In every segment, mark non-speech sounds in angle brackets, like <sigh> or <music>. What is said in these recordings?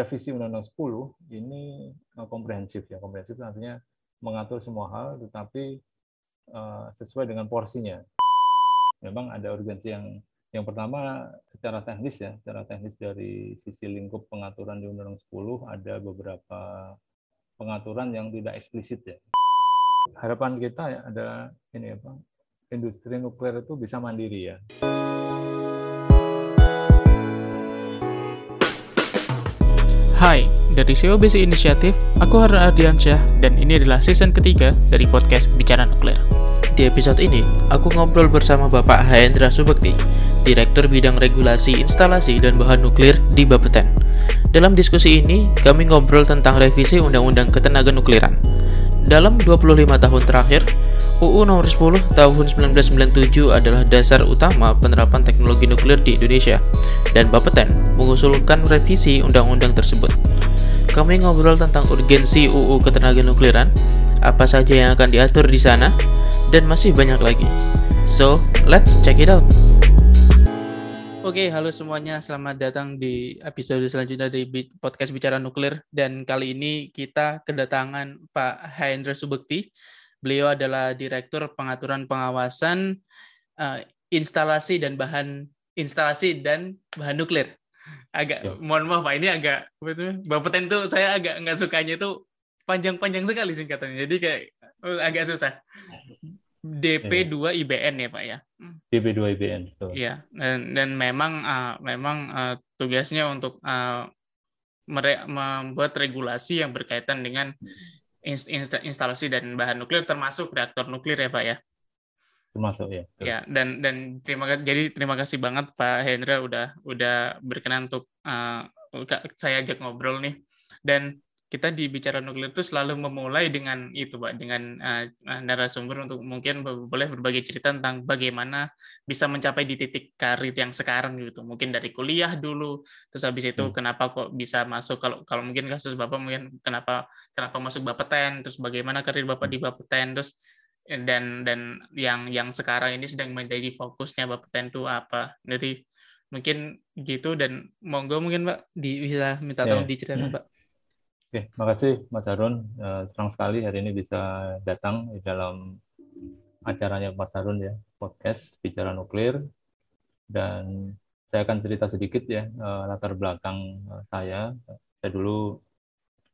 revisi Undang-Undang 10 ini uh, komprehensif ya. Komprehensif artinya mengatur semua hal tetapi uh, sesuai dengan porsinya. Memang ada urgensi yang yang pertama secara teknis ya, secara teknis dari sisi lingkup pengaturan di Undang-Undang 10 ada beberapa pengaturan yang tidak eksplisit ya. Harapan kita ya ada ini apa? Industri nuklir itu bisa mandiri ya. Hai, dari COBC Inisiatif, aku Harun Ardiansyah dan ini adalah season ketiga dari podcast Bicara Nuklir. Di episode ini, aku ngobrol bersama Bapak Hendra Subekti, Direktur Bidang Regulasi Instalasi dan Bahan Nuklir di Bapeten. Dalam diskusi ini, kami ngobrol tentang revisi Undang-Undang Ketenaga Nukliran. Dalam 25 tahun terakhir, UU nomor 10 tahun 1997 adalah dasar utama penerapan teknologi nuklir di Indonesia, dan Bapeten mengusulkan revisi undang-undang tersebut. Kami ngobrol tentang urgensi UU ketenaga nukliran, apa saja yang akan diatur di sana, dan masih banyak lagi. So, let's check it out. Oke, halo semuanya. Selamat datang di episode selanjutnya dari podcast Bicara Nuklir. Dan kali ini kita kedatangan Pak Hendra Subekti, Beliau adalah Direktur Pengaturan Pengawasan uh, Instalasi dan Bahan Instalasi dan Bahan Nuklir. Agak, ya. mohon maaf Pak, ini agak. Bapak tentu saya agak nggak sukanya itu panjang-panjang sekali singkatannya. Jadi kayak oh, agak susah. DP2 IBN ya Pak ya. DP2 IBN. Iya, dan, dan memang uh, memang uh, tugasnya untuk uh, membuat regulasi yang berkaitan dengan instalasi dan bahan nuklir termasuk reaktor nuklir ya Pak ya. Termasuk ya. Ya dan dan terima kasih jadi terima kasih banget Pak Hendra udah udah berkenan untuk uh, saya ajak ngobrol nih dan kita di bicara nuklir itu selalu memulai dengan itu pak dengan uh, narasumber untuk mungkin boleh berbagi cerita tentang bagaimana bisa mencapai di titik karir yang sekarang gitu mungkin dari kuliah dulu terus habis itu hmm. kenapa kok bisa masuk kalau kalau mungkin kasus bapak mungkin kenapa kenapa masuk Bapeten terus bagaimana karir bapak di hmm. Bapeten terus dan dan yang yang sekarang ini sedang menjadi fokusnya Bapeten itu apa jadi mungkin gitu dan monggo mungkin pak di, bisa minta tolong yeah. diceritakan pak Oke, makasih Mas Harun. Uh, senang sekali hari ini bisa datang di dalam acaranya Mas Harun ya, podcast Bicara Nuklir. Dan saya akan cerita sedikit ya uh, latar belakang uh, saya. Saya dulu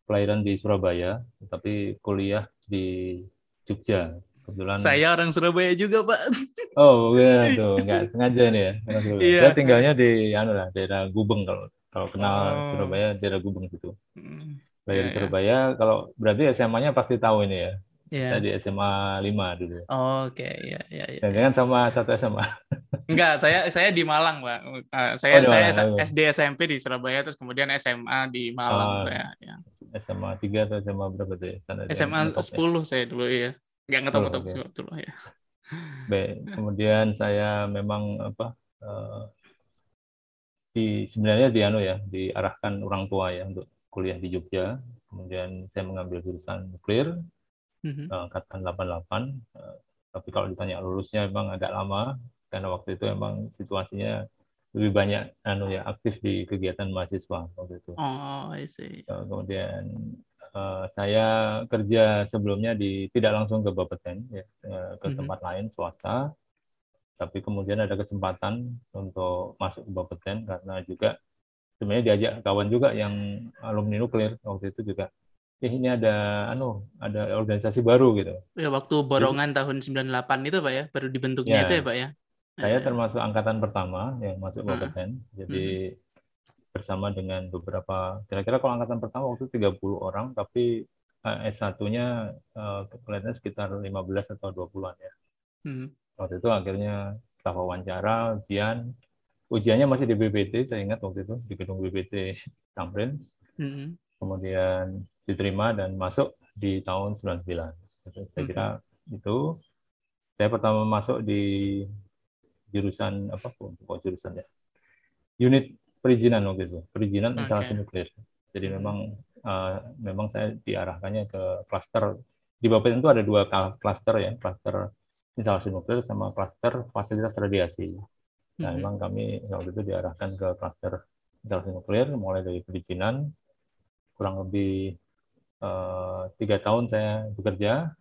kelahiran di Surabaya, tapi kuliah di Jogja. Kebetulan Saya orang Surabaya juga, Pak. Oh, iya tuh, nggak <laughs> sengaja nih ya. Iya. Saya tinggalnya di anu lah, daerah Gubeng kalau kalau kenal oh. Surabaya, daerah Gubeng situ. Hmm lahir yeah, Surabaya. Yeah. Kalau berarti SMA-nya pasti tahu ini ya. Yeah. Saya di SMA 5 dulu. Oh, Oke, okay. ya ya ya. Jangan sama satu SMA. Enggak, saya saya di Malang, Pak. Uh, saya oh, saya Malang. SD SMP di Surabaya terus kemudian SMA di Malang oh, saya ya. SMA 3 atau SMA berapa tuh ya? Sana SMA 10 ya? saya dulu ya. Enggak oh, okay. dulu ya. Baik, kemudian saya memang apa uh, di sebenarnya di anu ya, diarahkan orang tua ya untuk kuliah di Jogja, kemudian saya mengambil jurusan nuklir mm-hmm. angkatan 88. Uh, tapi kalau ditanya lulusnya memang agak lama karena waktu itu memang situasinya lebih banyak anu ya aktif di kegiatan mahasiswa waktu itu. Oh, I see. Uh, kemudian uh, saya kerja sebelumnya di tidak langsung ke Bapeten ya uh, ke mm-hmm. tempat lain swasta. Tapi kemudian ada kesempatan untuk masuk ke Bapeten karena juga sebenarnya diajak kawan juga yang alumni nuklir waktu itu juga eh ini ada anu ada organisasi baru gitu. Ya waktu borongan Jadi, tahun 98 itu Pak ya, baru dibentuknya ya, itu ya Pak ya. Saya termasuk angkatan pertama yang masuk kompeten. Uh, Jadi uh, bersama dengan beberapa kira-kira kalau angkatan pertama waktu 30 orang tapi uh, S1-nya uh, kelihatannya sekitar 15 atau 20-an ya. Uh, Waktu itu akhirnya tahap wawancara, ujian, ujiannya masih di BPT saya ingat waktu itu di gedung BPT Tamrin mm-hmm. kemudian diterima dan masuk di tahun 99 saya mm-hmm. kira itu saya pertama masuk di jurusan apa pun kok jurusan ya unit perizinan waktu itu perizinan okay. instalasi nuklir jadi mm-hmm. memang uh, memang saya diarahkannya ke klaster di Bapeten itu ada dua klaster ya klaster instalasi nuklir sama klaster fasilitas radiasi Nah, memang kami waktu itu diarahkan ke klaster instalasi nuklir, mulai dari perizinan, kurang lebih uh, tiga tahun saya bekerja,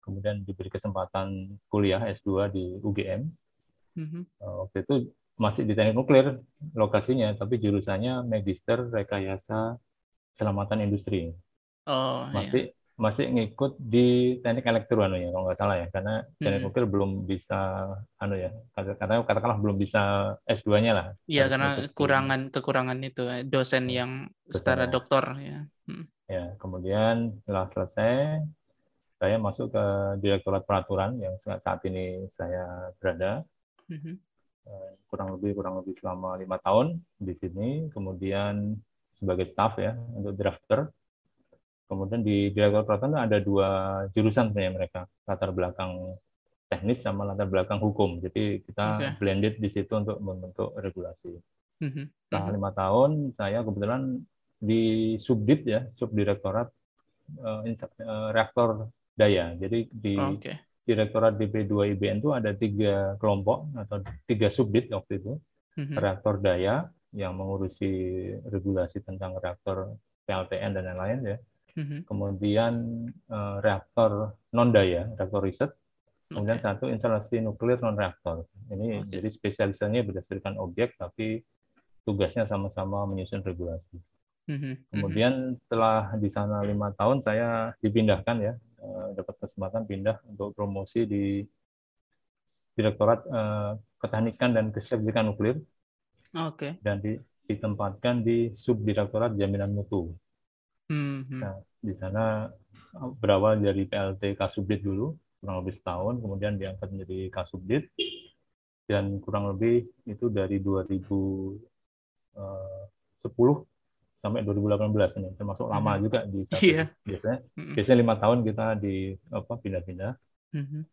kemudian diberi kesempatan kuliah S2 di UGM. Mm-hmm. Uh, waktu itu masih di teknik nuklir lokasinya, tapi jurusannya Magister Rekayasa Selamatan Industri. Oh, masih iya masih ngikut di teknik elektro anu ya kalau nggak salah ya karena teknik hmm. nuklir belum bisa anu ya katanya katakanlah belum bisa S2-nya lah. Iya karena kekurangan kekurangan itu eh, dosen yang setara doktor ya. Hmm. Ya, kemudian setelah selesai saya masuk ke Direktorat Peraturan yang saat ini saya berada. Hmm. Eh, kurang lebih kurang lebih selama lima tahun di sini, kemudian sebagai staff ya untuk drafter Kemudian di Direktur Peraturan ada dua jurusan sebenarnya mereka, latar belakang teknis sama latar belakang hukum. Jadi kita okay. blended di situ untuk membentuk regulasi. Mm-hmm. Setelah lima tahun, saya kebetulan di subdit ya, subdirektorat uh, uh, reaktor daya. Jadi di okay. Direktorat DP2 IBN itu ada tiga kelompok atau tiga subdit waktu itu. Mm-hmm. Reaktor daya yang mengurusi regulasi tentang reaktor PLTN dan lain-lain ya hmm kemudian uh, reaktor non daya, reaktor riset, kemudian okay. satu instalasi nuklir non reaktor. Ini okay. jadi spesialisasinya berdasarkan objek, tapi tugasnya sama-sama menyusun regulasi. Mm-hmm. Kemudian setelah di sana lima tahun saya dipindahkan ya, uh, dapat kesempatan pindah untuk promosi di Direktorat uh, Keteknikan dan Kesiapsiagaan Nuklir. Oke. Okay. Dan di, ditempatkan di Subdirektorat Jaminan Mutu. Hmm. Nah, di sana uh, berawal dari PLT Kasubdit dulu, kurang lebih setahun, kemudian diangkat menjadi Kasubdit, dan kurang lebih itu dari 2010 uh, sampai 2018 ini, termasuk lama hmm. juga di satu, yeah. biasanya hmm. biasanya lima tahun kita di apa pindah-pindah. Hmm.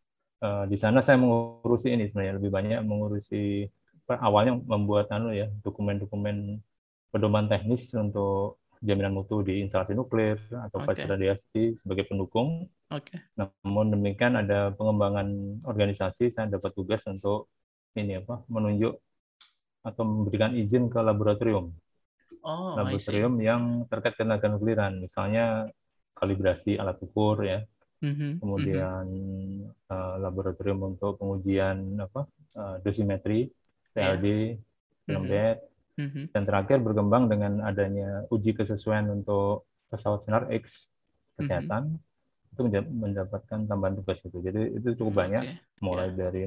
Uh, di sana saya mengurusi ini sebenarnya lebih banyak mengurusi awalnya membuat anu ya dokumen-dokumen pedoman teknis untuk jaminan mutu di instalasi nuklir atau okay. radiasi sebagai pendukung. Okay. Namun demikian ada pengembangan organisasi, saya dapat tugas untuk ini apa menunjuk atau memberikan izin ke laboratorium. Oh, laboratorium yang terkait tenaga nukliran, misalnya kalibrasi alat ukur ya, mm-hmm. kemudian mm-hmm. Uh, laboratorium untuk pengujian apa uh, dosimetri, PLD, yeah. mm-hmm. Mm-hmm. Dan terakhir berkembang dengan adanya uji kesesuaian untuk pesawat sinar X kesehatan mm-hmm. itu mendapatkan tambahan tugas itu. Jadi itu cukup banyak, okay. mulai yeah. dari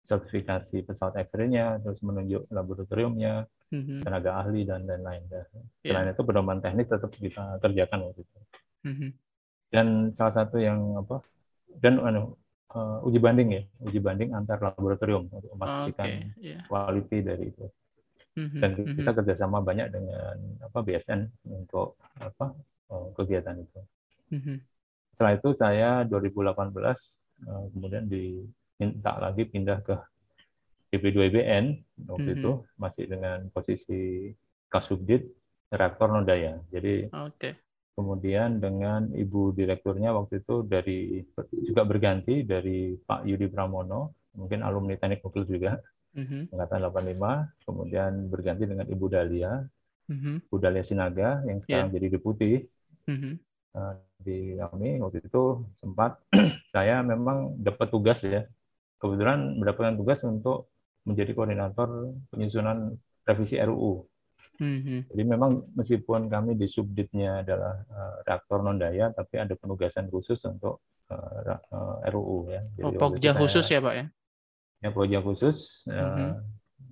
sertifikasi pesawat X-ray-nya, terus menunjuk laboratoriumnya, mm-hmm. tenaga ahli dan lain-lain. Ya. Selain yeah. itu pedoman teknis tetap kita kerjakan waktu itu. Mm-hmm. Dan salah satu yang apa dan uh, uji banding ya, uji banding antar laboratorium untuk memastikan okay. yeah. quality dari itu. Mm-hmm, dan mm-hmm. kita kerjasama banyak dengan apa BSN untuk apa oh, kegiatan itu. Mm-hmm. Setelah itu saya 2018 eh, kemudian diminta lagi pindah ke DP2IBN waktu itu masih dengan posisi Kasubdit reaktor Nodaya. Jadi okay. kemudian dengan ibu direkturnya waktu itu dari juga berganti dari Pak Yudi Pramono, mungkin alumni teknik nuklir juga mm-hmm. angkatan 85, kemudian berganti dengan Ibu Dalia, mm-hmm. Ibu Dalia Sinaga yang sekarang yeah. jadi deputi mm-hmm. uh, di kami waktu itu sempat <clears throat> saya memang dapat tugas ya, kebetulan mendapatkan tugas untuk menjadi koordinator penyusunan revisi RUU. Mm-hmm. Jadi memang meskipun kami di subditnya adalah uh, reaktor non daya, tapi ada penugasan khusus untuk uh, uh, RUU ya. Jadi oh, pokja khusus ya pak ya? Ya proyek khusus mm -hmm. uh,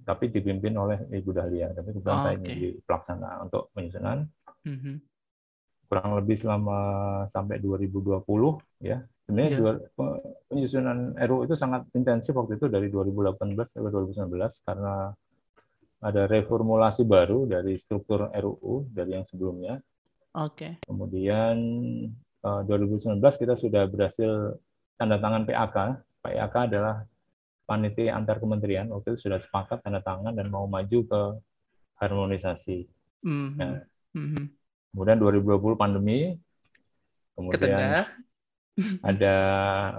tapi dipimpin oleh Ibu Dahlia tapi kebetulan oh, saya okay. menjadi pelaksana untuk penyusunan mm -hmm. kurang lebih selama sampai 2020 ya sebenarnya yeah. penyusunan RU itu sangat intensif waktu itu dari 2018 sampai 2019 karena ada reformulasi baru dari struktur RUU dari yang sebelumnya. Oke. Okay. Kemudian 2019 eh, kita sudah berhasil tanda tangan PAK. PAK adalah panitia antar kementerian waktu itu sudah sepakat tanda tangan dan mau maju ke harmonisasi. Mm-hmm. Nah, mm-hmm. Kemudian 2020 pandemi, kemudian Ketenda. ada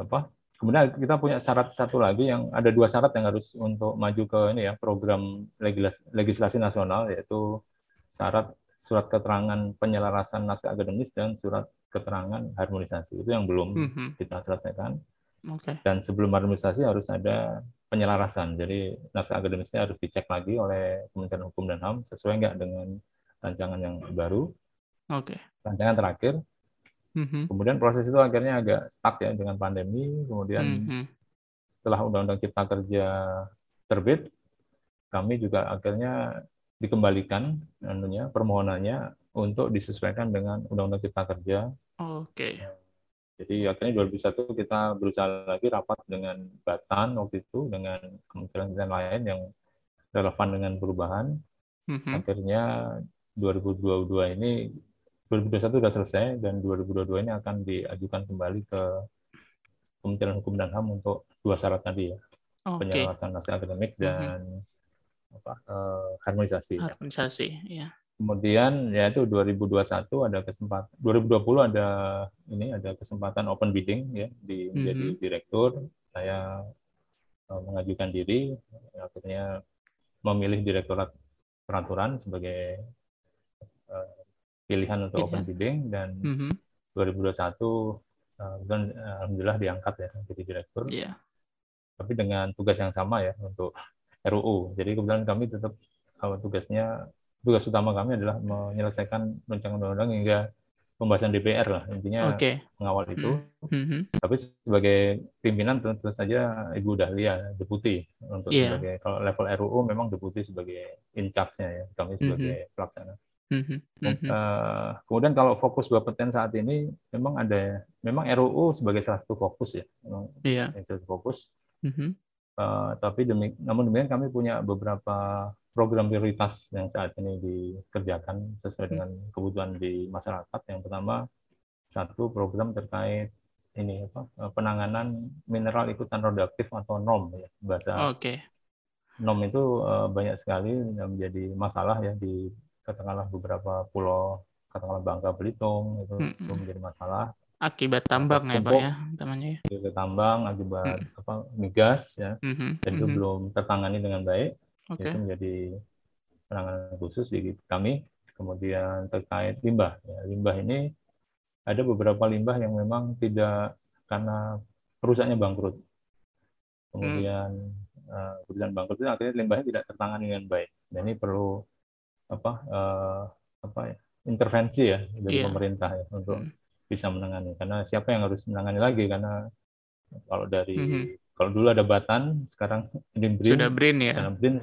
apa? Kemudian kita punya syarat satu lagi yang ada dua syarat yang harus untuk maju ke ini ya program legislasi, legislasi nasional yaitu syarat surat keterangan penyelarasan naskah akademis dan surat keterangan harmonisasi. Itu yang belum Mhm. kita selesaikan. Oke. Dan sebelum harmonisasi harus ada penyelarasan. Jadi naskah akademisnya harus dicek lagi oleh Kementerian Hukum dan HAM sesuai nggak dengan rancangan yang baru, Oke. rancangan terakhir. Mhm. Kemudian proses itu akhirnya agak stuck ya dengan pandemi. Kemudian Mhm. setelah Undang-Undang Cipta Kerja terbit, kami juga akhirnya dikembalikan anunya permohonannya untuk disesuaikan dengan Undang-Undang Cipta Kerja. Oke. Jadi akhirnya 2001 kita berusaha lagi rapat dengan Batan waktu itu dengan kementerian lain yang relevan dengan perubahan. Mhm. Akhirnya 2022 ini 2021 sudah selesai dan 2022 ini akan diajukan kembali ke Kementerian Hukum dan HAM untuk dua syarat tadi ya, Oke. penyelesaian naskah akademik Mhm. dan apa, eh, harmonisasi. Harmonisasi, ya. Kemudian yaitu 2021 ada kesempatan 2020 ada ini ada kesempatan open bidding ya di menjadi Mhm. direktur. Saya eh, mengajukan diri akhirnya memilih direktorat peraturan sebagai eh, pilihan untuk open bidding dan Mhm. 2021 eh, dan alhamdulillah diangkat ya jadi direktur. Iya. Tapi dengan tugas yang sama ya untuk RUU. Jadi kebetulan kami tetap eh, tugasnya tugas utama kami adalah menyelesaikan rancangan undang-undang hingga pembahasan DPR lah intinya Oke. mengawal itu. Mhm. Tapi sebagai pimpinan tentu saja Ibu Dahlia deputi untuk Iya. sebagai kalau level RUU memang deputi sebagai in charge-nya ya kami sebagai pelaksana. Mhm. Mhm. Eh, kemudian kalau fokus Bapeten saat ini memang ada memang RUU sebagai salah satu fokus ya memang Iya. yang satu fokus Mhm. Eh, tapi demi, namun demikian kami punya beberapa program prioritas yang saat ini dikerjakan sesuai Hmm. dengan kebutuhan di masyarakat. Yang pertama satu program terkait ini apa eh, penanganan mineral ikutan radioaktif atau NOM ya bahasa Oke. NOM itu eh, banyak sekali yang menjadi masalah ya di katakanlah beberapa pulau katakanlah Bangka Belitung itu, Mm-mm. itu menjadi masalah Akibat tambang ya, Pak ya, namanya ya. Akibat tambang akibat apa migas ya Mhm. dan itu Mhm. belum tertangani dengan baik Oke. itu menjadi penanganan khusus di kami. Kemudian terkait limbah, ya, limbah ini ada beberapa limbah yang memang tidak karena perusahaannya bangkrut. Kemudian eh, perusahaan bangkrut itu akhirnya limbahnya tidak tertangani dengan baik. Dan ini perlu apa eh, apa ya, intervensi ya dari Iya. pemerintah ya untuk Hmm. Bisa menangani. Karena siapa yang harus menangani lagi? Karena kalau dari Mhm. kalau dulu ada Batan, sekarang BRIN, Sudah BRIN ya. karena BRIN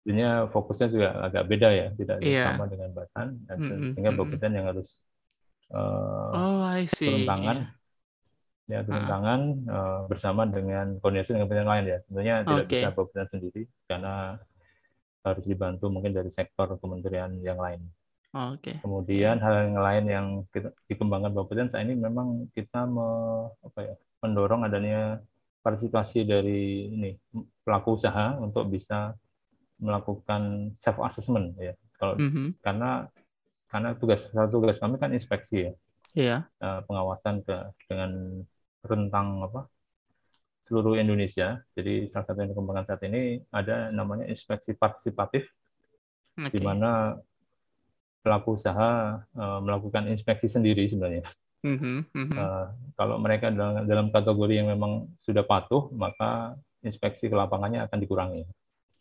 sebenarnya fokusnya juga agak beda ya, tidak Iya. sama dengan Batan, dan Mm-mm, sehingga mm-mm. Bapeten yang harus eh, Oh, I see. turun tangan, Iya. ya turun Ah. tangan eh, bersama dengan koordinasi dengan kementerian lain ya. Tentunya tidak Oke. bisa Bapeten sendiri karena harus dibantu mungkin dari sektor kementerian yang lain. Oke. Kemudian hal yang lain yang kita dikembangkan Bapeten saat ini memang kita me, apa ya, mendorong adanya partisipasi dari ini pelaku usaha untuk bisa melakukan self assessment ya. Kalau Mhm. karena karena tugas satu tugas kami kan inspeksi ya, Iya. eh, pengawasan ke dengan rentang apa seluruh Indonesia. Jadi salah satu yang dikembangkan saat ini ada namanya inspeksi partisipatif Oke. di mana pelaku usaha eh, melakukan inspeksi sendiri sebenarnya. Mhm. Mhm. Eh, kalau mereka dalam, dalam kategori yang memang sudah patuh, maka inspeksi ke lapangannya akan dikurangi.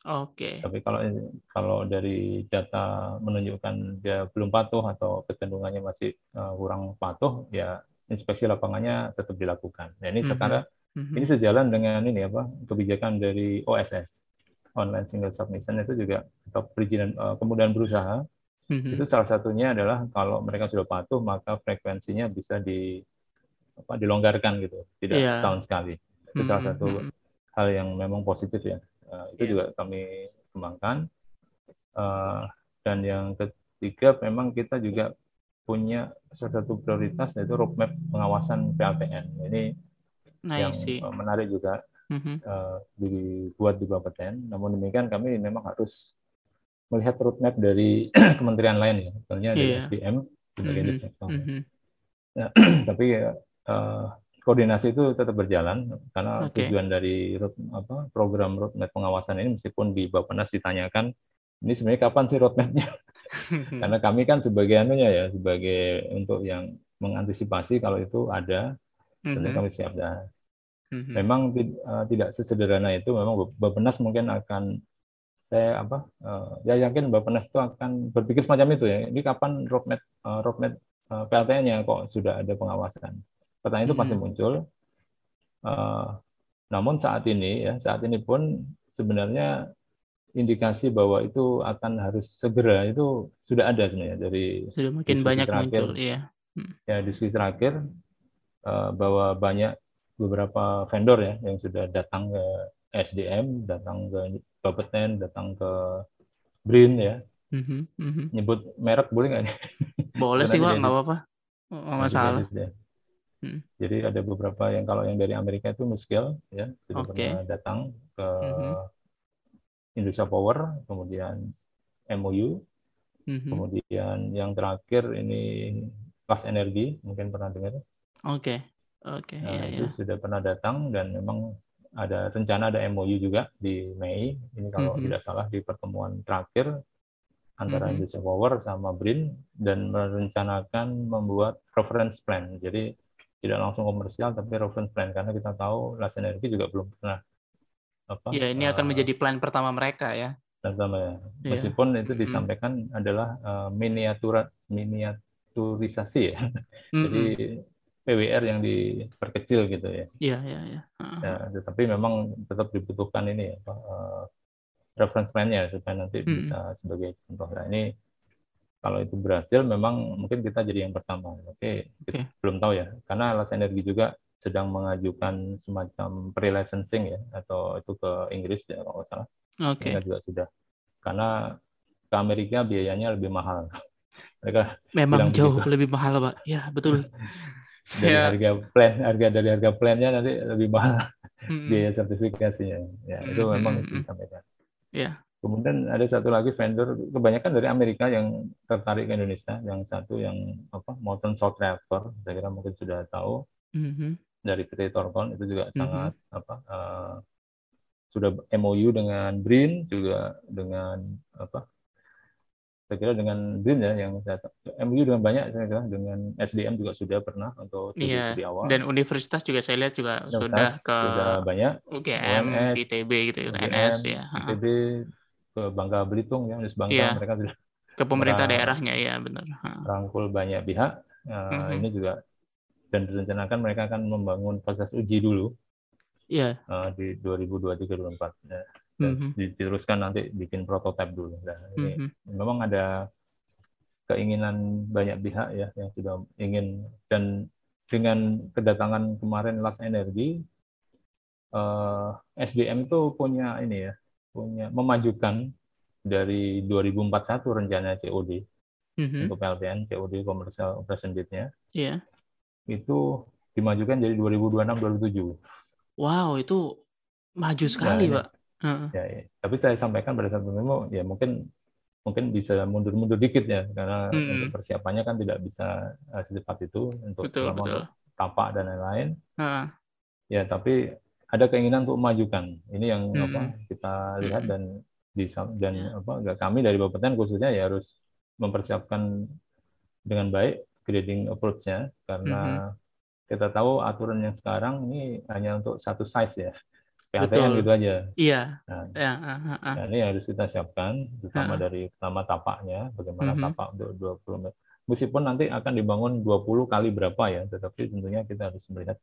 Oke. Tapi kalau kalau dari data menunjukkan dia belum patuh atau kecenderungannya masih eh, kurang patuh, ya inspeksi lapangannya tetap dilakukan. Nah, ini Mhm. sekarang Mhm. ini sejalan dengan ini apa kebijakan dari OSS online single submission itu juga atau perizinan eh, kemudahan berusaha Mhm. itu salah satunya adalah kalau mereka sudah patuh maka frekuensinya bisa di apa dilonggarkan gitu tidak Iya. setahun sekali itu salah Mhm. satu Mhm. hal yang memang positif ya Eh, itu Iya. juga kami kembangkan Eh, dan yang ketiga memang kita juga punya salah satu prioritas yaitu roadmap pengawasan PLTN ini Nah, yang see. eh, menarik juga Mhm. eh, dibuat di Bapeten. Namun demikian kami memang harus melihat roadmap dari <clears throat> kementerian lain ya, misalnya dari Iya. SDM sebagai Mhm. lead sektor. Mhm. <clears throat> Tapi eh, koordinasi itu tetap berjalan karena Oke. tujuan dari road, apa, program roadmap pengawasan ini meskipun di Bappenas ditanyakan ini sebenarnya kapan sih roadmapnya? <laughs> Karena kami kan sebagai anunya ya, sebagai untuk yang mengantisipasi kalau itu ada, tentu Mhm. kami siap dah. Mhm. Memang eh, tidak sesederhana itu. Memang Bapenas mungkin akan saya apa eh, ya yakin Bapenas itu akan berpikir semacam itu ya. Ini kapan roadmap eh, roadmap eh, PLTN-nya kok sudah ada pengawasan? Pertanyaan itu pasti muncul. Eh, namun saat ini ya saat ini pun sebenarnya indikasi bahwa itu akan harus segera itu sudah ada sebenarnya dari Sudah makin banyak terakhir. muncul, iya. ya diskusi terakhir eh, bahwa banyak beberapa vendor ya yang sudah datang ke SDM, datang ke Bapeten, datang ke Brin ya. Mhm, mhm. Nyebut merek boleh nggak nih? Boleh <laughs> sih, Pak, jadi- nggak apa-apa. Nggak masalah. Jadi. Hmm. Jadi ada beberapa yang kalau yang dari Amerika itu Nuscale ya sudah Oke. pernah datang ke Mhm. Indonesia Power, kemudian MOU, Mhm. kemudian yang terakhir ini Pas Energi mungkin pernah dengar. Oke, oke, Nah, iya, itu iya. sudah pernah datang dan memang ada rencana ada MOU juga di Mei. Ini kalau Mhm. tidak salah di pertemuan terakhir antara Mhm. Indonesia Power sama BRIN dan merencanakan membuat reference plan. Jadi tidak langsung komersial tapi reference plan karena kita tahu Las Energi juga belum pernah apa Ya, ini akan eh, menjadi plan pertama mereka ya. pertama ya. Iya. Meskipun itu Mhm. disampaikan adalah eh, miniatura miniaturisasi ya. <laughs> Jadi Mhm. PWR yang diperkecil gitu ya. Iya, iya, iya. Ya, tetapi memang tetap dibutuhkan ini apa eh, reference plan-nya supaya nanti Hmm. bisa sebagai contoh. Nah, ini kalau itu berhasil memang mungkin kita jadi yang pertama. Oke, kita belum tahu ya. Karena Las Energi juga sedang mengajukan semacam pre-licensing ya atau itu ke Inggris ya kalau nggak salah. Oke. Mereka juga sudah. Karena ke Amerika biayanya lebih mahal. <laughs> Mereka Memang jauh begitu. lebih mahal, Pak. Ya, betul. <laughs> dari Saya harga plan, harga dari harga plannya nanti lebih mahal Mm-mm. biaya sertifikasinya. Ya, itu Hmm, memang hmm, mesti hmm. disampaikan. Iya. Kemudian ada satu lagi vendor, kebanyakan dari Amerika yang tertarik ke Indonesia. Yang satu yang apa Molten Salt Reactor, saya kira mungkin sudah tahu Mhm. dari PT Torkon itu juga Mhm. sangat apa eh, sudah MOU dengan Brin juga dengan apa saya kira dengan Brin ya yang saya. MOU dengan banyak saya kira dengan SDM juga sudah pernah untuk Iya. di awal. Dan universitas juga saya lihat juga sudah Universitas ke sudah banyak UGM, UNS, ITB gitu, UGM, UNS ya. ITB ke Bangka Belitung ya, Unis Bangka Iya. mereka sudah Ke pemerintah daerahnya ya, benar. Rangkul banyak pihak. Eh, Mhm. Ini juga dan direncanakan mereka akan membangun proses uji dulu Iya. eh, di 2023-2024 ya. Mhm. diteruskan nanti bikin prototipe dulu. Nah, ini Mhm. memang ada keinginan banyak pihak ya yang sudah ingin dan dengan kedatangan kemarin Las Energi eh, SDM itu punya ini ya punya memajukan dari 2041 rencana COD Mhm. untuk PLTN COD Commercial Operation Date-nya Iya. itu dimajukan jadi 2026-2007 Wow, itu maju sekali, ini- Pak. Ya, ya. tapi saya sampaikan pada saat demo ya mungkin mungkin bisa mundur-mundur dikit ya karena Mm-mm. untuk persiapannya kan tidak bisa eh, secepat itu untuk Betul, terutama betul. tapak dan lain-lain Heeh. ya tapi ada keinginan untuk memajukan ini yang Mm-mm. apa kita lihat Mm-mm. dan bisa dan Ya. apa enggak, kami dari Bapeten khususnya ya harus mempersiapkan dengan baik grading approach-nya karena Mm-hmm. kita tahu aturan yang sekarang ini hanya untuk satu size ya PLTN Betul. gitu aja Iya. Nah. Ya, ah, ah, ah. Nah, ini harus kita siapkan, terutama Ha. dari pertama tapaknya, bagaimana Mhm. tapak untuk 20 meter. Meskipun nanti akan dibangun 20 kali berapa ya, tetapi tentunya kita harus melihat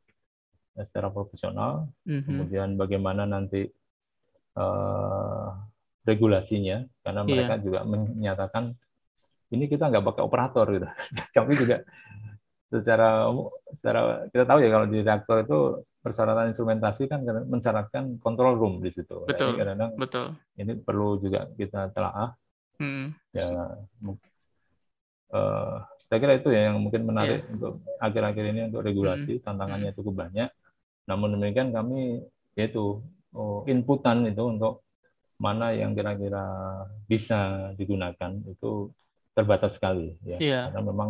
eh, secara profesional, Mhm. kemudian bagaimana nanti eh, regulasinya, karena Iya. mereka juga menyatakan ini kita nggak pakai operator gitu. <laughs> Kami juga secara secara kita tahu ya kalau di reaktor itu persyaratan instrumentasi kan mensyaratkan control room di situ. Nah, Betul. ini kadang-kadang Betul. ini perlu juga kita telaah Hmm. ya eh, saya kira itu ya yang mungkin menarik Iya. untuk akhir-akhir ini untuk regulasi tantangannya cukup banyak namun demikian kami yaitu oh, inputan itu untuk mana yang kira-kira bisa digunakan itu terbatas sekali ya Iya. karena memang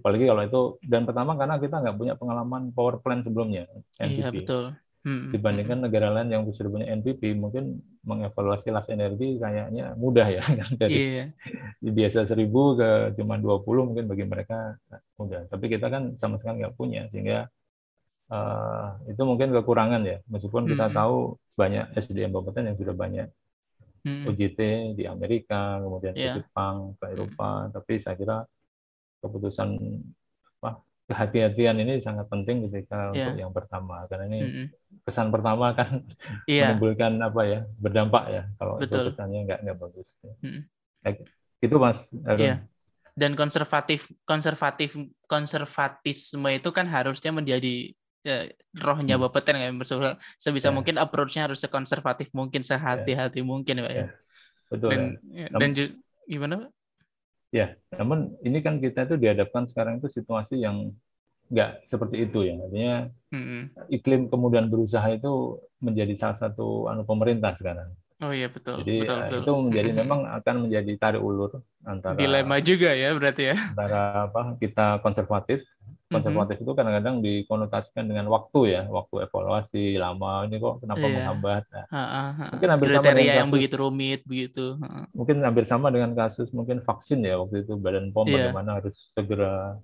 apalagi kalau itu dan pertama karena kita nggak punya pengalaman power plant sebelumnya Iya, NPP betul. Hmm. Dibandingkan negara lain yang sudah punya NPP, mungkin mengevaluasi las energi kayaknya mudah ya. <laughs> Kan? Dari yeah. biasa seribu ke cuma 20 mungkin bagi mereka mudah. Tapi kita kan sama sekali nggak punya, sehingga uh, itu mungkin kekurangan ya. Meskipun kita hmm. tahu banyak SDM Bapeten yang sudah banyak hmm. UJT di Amerika, kemudian yeah. ke Jepang, ke Eropa, hmm. tapi saya kira keputusan apa kehati-hatian ini sangat penting ketika yeah. untuk yang pertama karena ini mm -hmm. kesan pertama kan yeah. menimbulkan apa ya berdampak ya kalau Betul. itu kesannya nggak nggak bagus. Mm -hmm. itu mas. Yeah. Dan konservatif konservatif konservatisme itu kan harusnya menjadi ya, rohnya hmm. Bapeten kan sebisa yeah. mungkin approach-nya harus sekonservatif mungkin sehati-hati yeah. mungkin Pak ya. Yeah. Betul. Dan, ya. dan gimana Pak? Ya, namun ini kan kita itu dihadapkan sekarang itu situasi yang nggak seperti itu ya. Artinya mm-hmm. iklim kemudian berusaha itu menjadi salah satu anu pemerintah sekarang. Oh iya betul. Jadi betul, eh, betul. itu menjadi mm-hmm. <laughs> memang akan menjadi tarik ulur antara dilema juga ya berarti ya. Antara apa kita konservatif konservatif mm-hmm. itu kadang-kadang dikonotasikan dengan waktu ya, waktu evaluasi lama ini kok kenapa yeah. menghambat. Nah, ha, ha, ha. Mungkin hampir Kriteria sama dengan yang begitu rumit begitu. Ha. Mungkin hampir sama dengan kasus mungkin vaksin ya waktu itu Badan POM yeah. bagaimana harus segera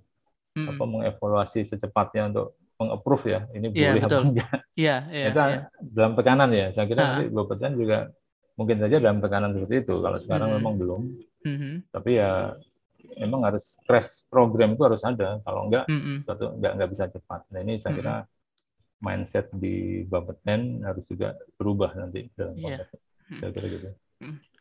mm-hmm. apa mengevaluasi secepatnya untuk mengapprove ya ini yeah, boleh betul. apa enggak. Iya, yeah, Itu yeah. dalam tekanan ya. Saya kira nanti Bapak juga mungkin saja dalam tekanan seperti itu. Kalau sekarang mm-hmm. memang belum. Mm-hmm. Tapi ya memang harus crash program itu harus ada kalau enggak mm -hmm. enggak enggak bisa cepat nah ini saya kira mm -hmm. mindset di Bapeten harus juga berubah nanti dalam yeah. kira kira gitu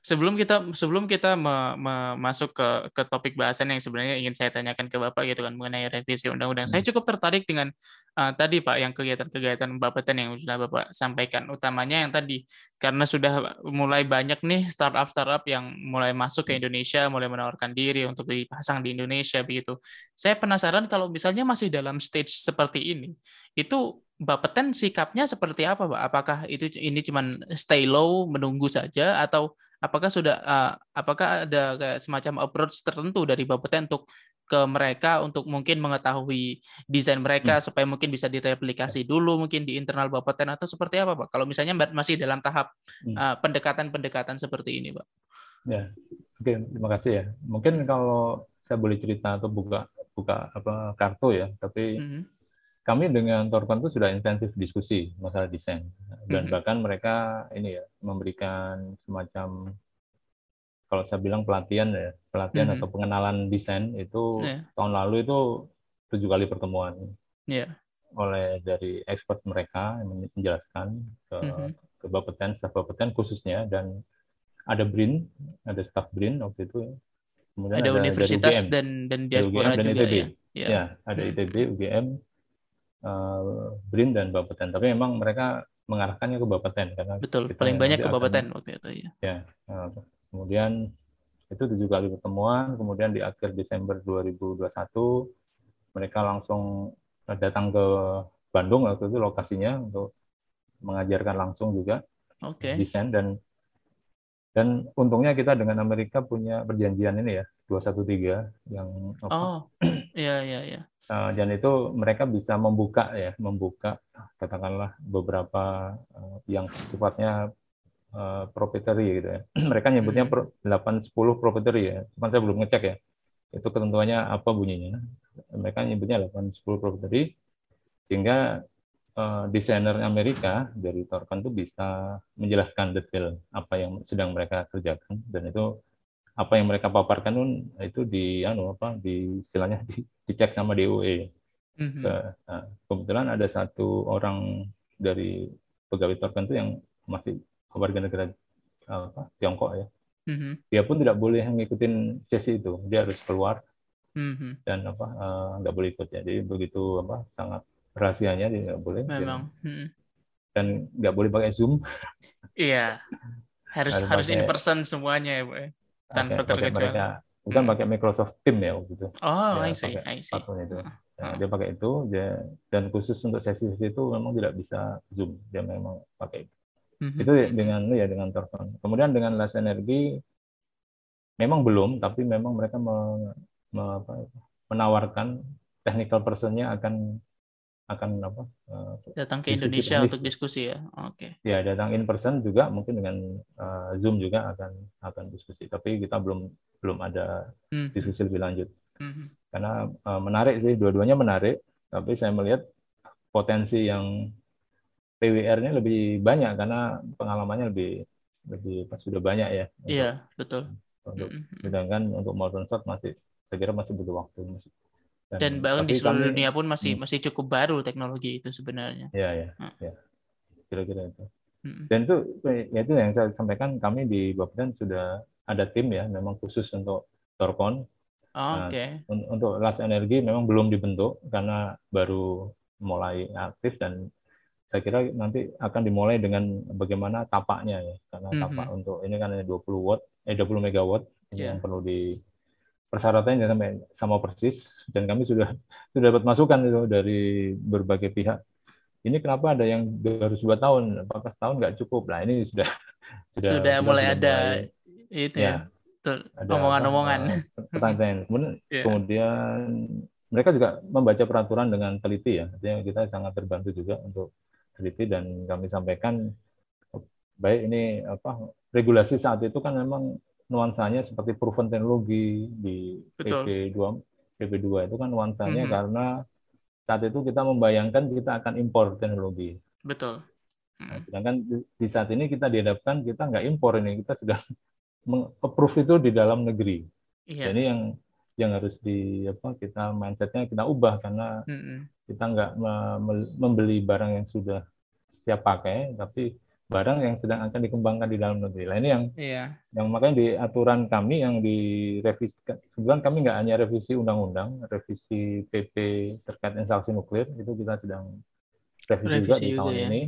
sebelum kita sebelum kita me, me, masuk ke ke topik bahasan yang sebenarnya ingin saya tanyakan ke Bapak gitu kan mengenai revisi undang-undang. Hmm. Saya cukup tertarik dengan uh, tadi Pak yang kegiatan-kegiatan Bapeten yang sudah Bapak sampaikan. Utamanya yang tadi karena sudah mulai banyak nih startup-startup yang mulai masuk ke hmm. Indonesia, mulai menawarkan diri untuk dipasang di Indonesia begitu. Saya penasaran kalau misalnya masih dalam stage seperti ini, itu Bapeten sikapnya seperti apa, Pak? Apakah itu ini cuma stay low, menunggu saja, atau apakah sudah uh, apakah ada kayak semacam approach tertentu dari Bapeten untuk ke mereka untuk mungkin mengetahui desain mereka hmm. supaya mungkin bisa direplikasi dulu mungkin di internal Bapeten atau seperti apa, Pak? Kalau misalnya masih dalam tahap hmm. uh, pendekatan-pendekatan seperti ini, Pak. Ya, oke, terima kasih ya. Mungkin kalau saya boleh cerita atau buka buka apa kartu ya, tapi -hmm kami dengan Torkon itu sudah intensif diskusi masalah desain dan -hmm. bahkan mereka ini ya memberikan semacam kalau saya bilang pelatihan ya pelatihan mm -hmm. atau pengenalan desain itu yeah. tahun lalu itu tujuh kali pertemuan yeah. oleh dari expert mereka yang menjelaskan ke mm -hmm. ke Bapeten staf Bapeten khususnya dan ada BRIN ada staf BRIN waktu itu kemudian ada, ada universitas UGM, dan dan diaspora dan juga ITB. ya ya, ya ada ITB UGM uh, BRIN dan Bapeten. Tapi memang mereka mengarahkannya ke Bapeten karena betul paling banyak ke Bapeten waktu itu ya. Ya, uh, kemudian itu tujuh kali pertemuan, kemudian di akhir Desember 2021 mereka langsung datang ke Bandung waktu itu lokasinya untuk mengajarkan langsung juga okay. desain dan dan untungnya kita dengan Amerika punya perjanjian ini ya 213 yang Oh, iya iya iya. Uh, dan itu mereka bisa membuka ya, membuka katakanlah beberapa uh, yang sifatnya uh, proprietary gitu ya. <clears throat> mereka nyebutnya hmm. 8 10 proprietary ya. Cuman saya belum ngecek ya. Itu ketentuannya apa bunyinya. Mereka nyebutnya 8 10 proprietary sehingga uh, desainer Amerika dari Torkan itu bisa menjelaskan detail apa yang sedang mereka kerjakan dan itu apa yang mereka paparkan pun itu di anu apa di istilahnya di, dicek sama DOE. Mm-hmm. Nah, kebetulan ada satu orang dari pegawai tertentu yang masih warga negara apa, Tiongkok ya. Mm-hmm. Dia pun tidak boleh ngikutin sesi itu, dia harus keluar mm-hmm. dan apa uh, nggak boleh ikut ya. Jadi begitu apa sangat rahasianya tidak boleh. Memang. Dia, mm-hmm. Dan nggak boleh pakai zoom. Iya. <laughs> Harus harus, harus pakai, in person semuanya ya, Bu. Tanpa pakai. Mereka, bukan hmm. pakai Microsoft Team ya waktu itu. Oh, ya, I see, I see. itu. Nah, dia pakai itu dia, dan khusus untuk sesi-sesi itu memang tidak bisa Zoom, dia memang pakai itu. Mm-hmm. Itu dengan ya dengan telepon. Kemudian dengan las energi memang belum, tapi memang mereka me, me, apa, menawarkan technical personnya akan akan apa uh, datang ke Indonesia untuk diskusi ya oke okay. ya datang in person juga mungkin dengan uh, zoom juga akan akan diskusi tapi kita belum belum ada hmm. diskusi lebih lanjut hmm. karena uh, menarik sih dua-duanya menarik tapi saya melihat potensi yang PWR-nya lebih banyak karena pengalamannya lebih lebih pas sudah banyak ya iya betul untuk hmm. sedangkan untuk modern shot masih saya kira masih butuh waktu masih dan, dan bahkan di seluruh kami, dunia pun masih hmm. masih cukup baru teknologi itu sebenarnya. Iya ya, hmm. ya. Kira-kira itu. Hmm. Dan itu ya itu yang saya sampaikan kami di Bapeten sudah ada tim ya memang khusus untuk Torcon. Oh, nah, Oke. Okay. Untuk Las Energi memang belum dibentuk karena baru mulai aktif dan saya kira nanti akan dimulai dengan bagaimana tapaknya ya karena mm -hmm. tapak untuk ini kan hanya 20 watt eh 20 megawatt yeah. yang perlu di persyaratannya sampai sama persis dan kami sudah sudah dapat masukan itu dari berbagai pihak. Ini kenapa ada yang harus dua tahun, apakah setahun nggak cukup? Nah ini sudah sudah, sudah mulai sudah ada mulai, itu ya, ya omongan-omongan. Pertanyaan. <laughs> Kemudian, yeah. kemudian mereka juga membaca peraturan dengan teliti ya. Artinya kita sangat terbantu juga untuk teliti dan kami sampaikan baik ini apa regulasi saat itu kan memang nuansanya seperti proven teknologi di PP2 PP2 itu kan nuansanya mm -hmm. karena saat itu kita membayangkan kita akan impor teknologi. Betul. Nah, sedangkan di saat ini kita dihadapkan kita nggak impor ini, kita sedang <laughs> approve itu di dalam negeri. Iya. Jadi yang yang harus di apa kita mindsetnya kita ubah karena mm -hmm. kita nggak membeli barang yang sudah siap pakai, tapi barang yang sedang akan dikembangkan di dalam negeri. Nah ini yang iya. yang makanya di aturan kami yang direvisi kebetulan kami nggak hanya revisi undang-undang, revisi PP terkait instalasi nuklir itu kita sedang revisi, revisi juga di tahun ya. ini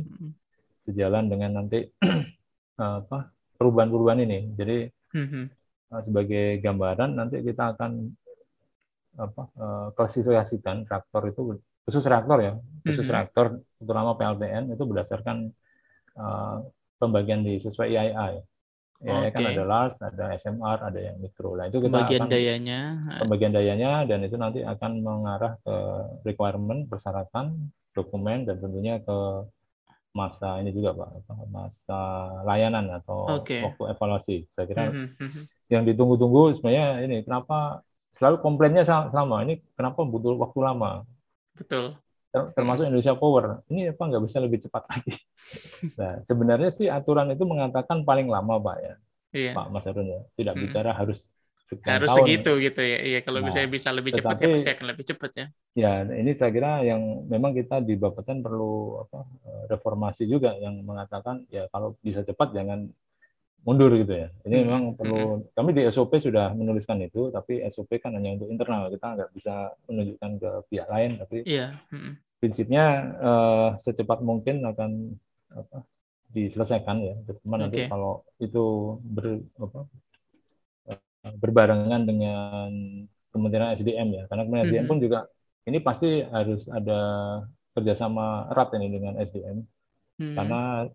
sejalan dengan nanti <clears throat> apa perubahan-perubahan ini. Jadi mm-hmm. sebagai gambaran nanti kita akan apa uh, klasifikasikan reaktor itu khusus reaktor ya, khusus mm-hmm. reaktor terutama PLTN itu berdasarkan uh, pembagian di sesuai IAIA ya. Okay. kan ada large, ada SMR, ada yang mikro. Nah, itu kita pembagian akan, dayanya. Pembagian dayanya dan itu nanti akan mengarah ke requirement, persyaratan, dokumen dan tentunya ke masa ini juga Pak, masa layanan atau okay. waktu evaluasi. Saya kira mm -hmm. yang ditunggu-tunggu sebenarnya ini kenapa selalu komplainnya sama. Ini kenapa butuh waktu lama? Betul termasuk Indonesia Power. Ini apa nggak bisa lebih cepat lagi? <laughs> Nah, sebenarnya sih aturan itu mengatakan paling lama, Pak ya, iya. Pak Mas Arun ya. Tidak hmm. bicara harus harus tahun. segitu gitu ya. Iya, kalau nah, bisa bisa lebih cepat ya pasti akan lebih cepat ya. Ya, ini saya kira yang memang kita di Bapeten perlu apa reformasi juga yang mengatakan ya kalau bisa cepat jangan mundur gitu ya. Ini hmm. memang perlu kami di SOP sudah menuliskan itu, tapi SOP kan hanya untuk internal kita nggak bisa menunjukkan ke pihak lain. Tapi yeah. hmm. prinsipnya uh, secepat mungkin akan apa, diselesaikan ya. Cuma okay. nanti kalau itu ber, apa, eh, berbarengan dengan Kementerian SDM ya, karena Kementerian SDM pun juga ini pasti harus ada kerjasama erat ini dengan SDM, hmm. karena